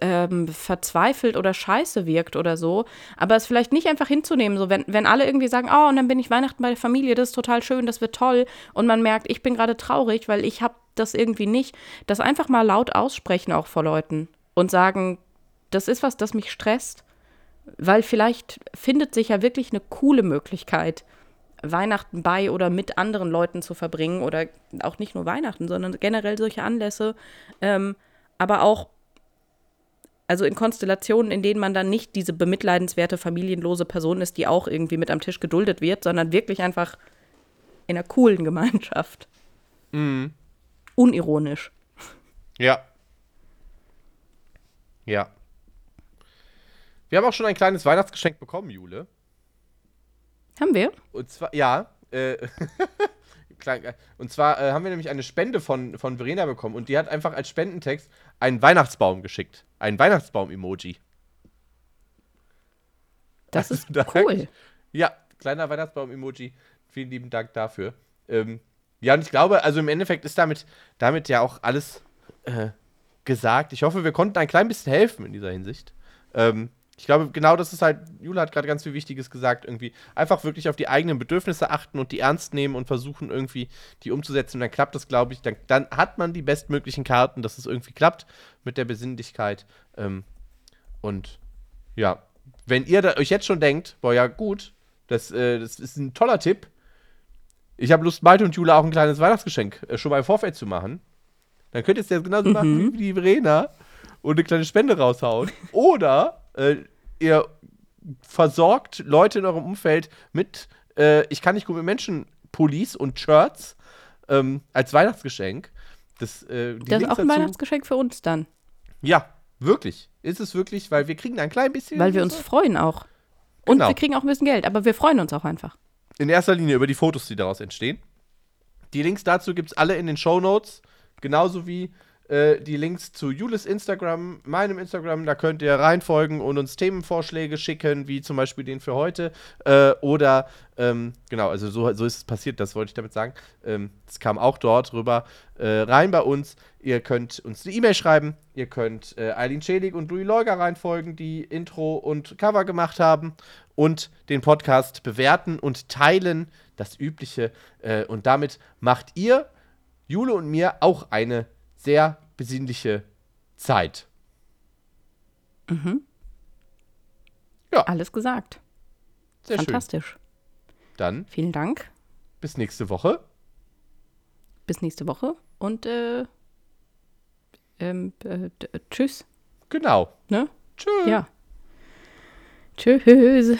ähm, verzweifelt oder scheiße wirkt oder so. Aber es vielleicht nicht einfach hinzunehmen, so wenn, wenn alle irgendwie sagen, oh, und dann bin ich Weihnachten bei der Familie, das ist total schön, das wird toll. Und man merkt, ich bin gerade traurig, weil ich habe das irgendwie nicht. Das einfach mal laut aussprechen auch vor Leuten und sagen, das ist was, das mich stresst. Weil vielleicht findet sich ja wirklich eine coole Möglichkeit, Weihnachten bei oder mit anderen Leuten zu verbringen oder auch nicht nur Weihnachten, sondern generell solche Anlässe. Ähm, aber auch also in Konstellationen, in denen man dann nicht diese bemitleidenswerte familienlose Person ist, die auch irgendwie mit am Tisch geduldet wird, sondern wirklich einfach in einer coolen Gemeinschaft. Mhm. Unironisch. Ja. Ja. Wir haben auch schon ein kleines Weihnachtsgeschenk bekommen, Jule. Haben wir? Und zwar, ja. Äh, und zwar äh, haben wir nämlich eine Spende von, von Verena bekommen und die hat einfach als Spendentext einen Weihnachtsbaum geschickt. Ein Weihnachtsbaum-Emoji. Das ist also, cool. Ja, kleiner Weihnachtsbaum-Emoji. Vielen lieben Dank dafür. Ähm, ja, und ich glaube, also im Endeffekt ist damit, damit ja auch alles äh, gesagt. Ich hoffe, wir konnten ein klein bisschen helfen in dieser Hinsicht. Ähm, ich glaube, genau das ist halt, Jula hat gerade ganz viel Wichtiges gesagt, irgendwie einfach wirklich auf die eigenen Bedürfnisse achten und die ernst nehmen und versuchen irgendwie die umzusetzen. Und dann klappt das, glaube ich, dann, dann, hat man die bestmöglichen Karten, dass es irgendwie klappt mit der Besinnlichkeit. Ähm, und ja, wenn ihr euch jetzt schon denkt, boah, ja gut, das, äh, das ist ein toller Tipp. Ich habe Lust, Malte und Jula auch ein kleines Weihnachtsgeschenk äh, schon mal im Vorfeld zu machen. Dann könnt ihr es ja genauso mhm. machen wie die Verena und eine kleine Spende raushauen. Oder äh, ihr versorgt Leute in eurem Umfeld mit äh, Ich kann nicht gut mit Menschen Pullis und Shirts ähm, als Weihnachtsgeschenk. Das, äh, Das ist auch ein dazu- Weihnachtsgeschenk für uns dann. Ja, wirklich. Ist es wirklich, weil wir kriegen ein klein bisschen. Weil wir uns freuen auch. Und Genau. wir kriegen auch ein bisschen Geld, aber wir freuen uns auch einfach. in erster Linie über die Fotos, die daraus entstehen. Die Links dazu gibt es alle in den Show Notes. Genauso wie äh, die Links zu Julis Instagram, meinem Instagram. Da könnt ihr reinfolgen und uns Themenvorschläge schicken, wie zum Beispiel den für heute. Äh, oder, ähm, genau, also so, so ist es passiert, das wollte ich damit sagen. Ähm, Es kam auch dort rüber äh, rein bei uns. Ihr könnt uns eine E-Mail schreiben. Ihr könnt äh, Eileen Schelig und Louis Leuger reinfolgen, die Intro und Cover gemacht haben. Und den Podcast bewerten und teilen. Das Übliche. Äh, und damit macht ihr, Jule und mir, auch eine sehr besinnliche Zeit. Alles gesagt. Sehr schön. Fantastisch. Dann Vielen Dank. bis nächste Woche. Bis nächste Woche und äh, ähm, äh, d- tschüss. Genau. Ne? Tschüss. Ja. Tschüss.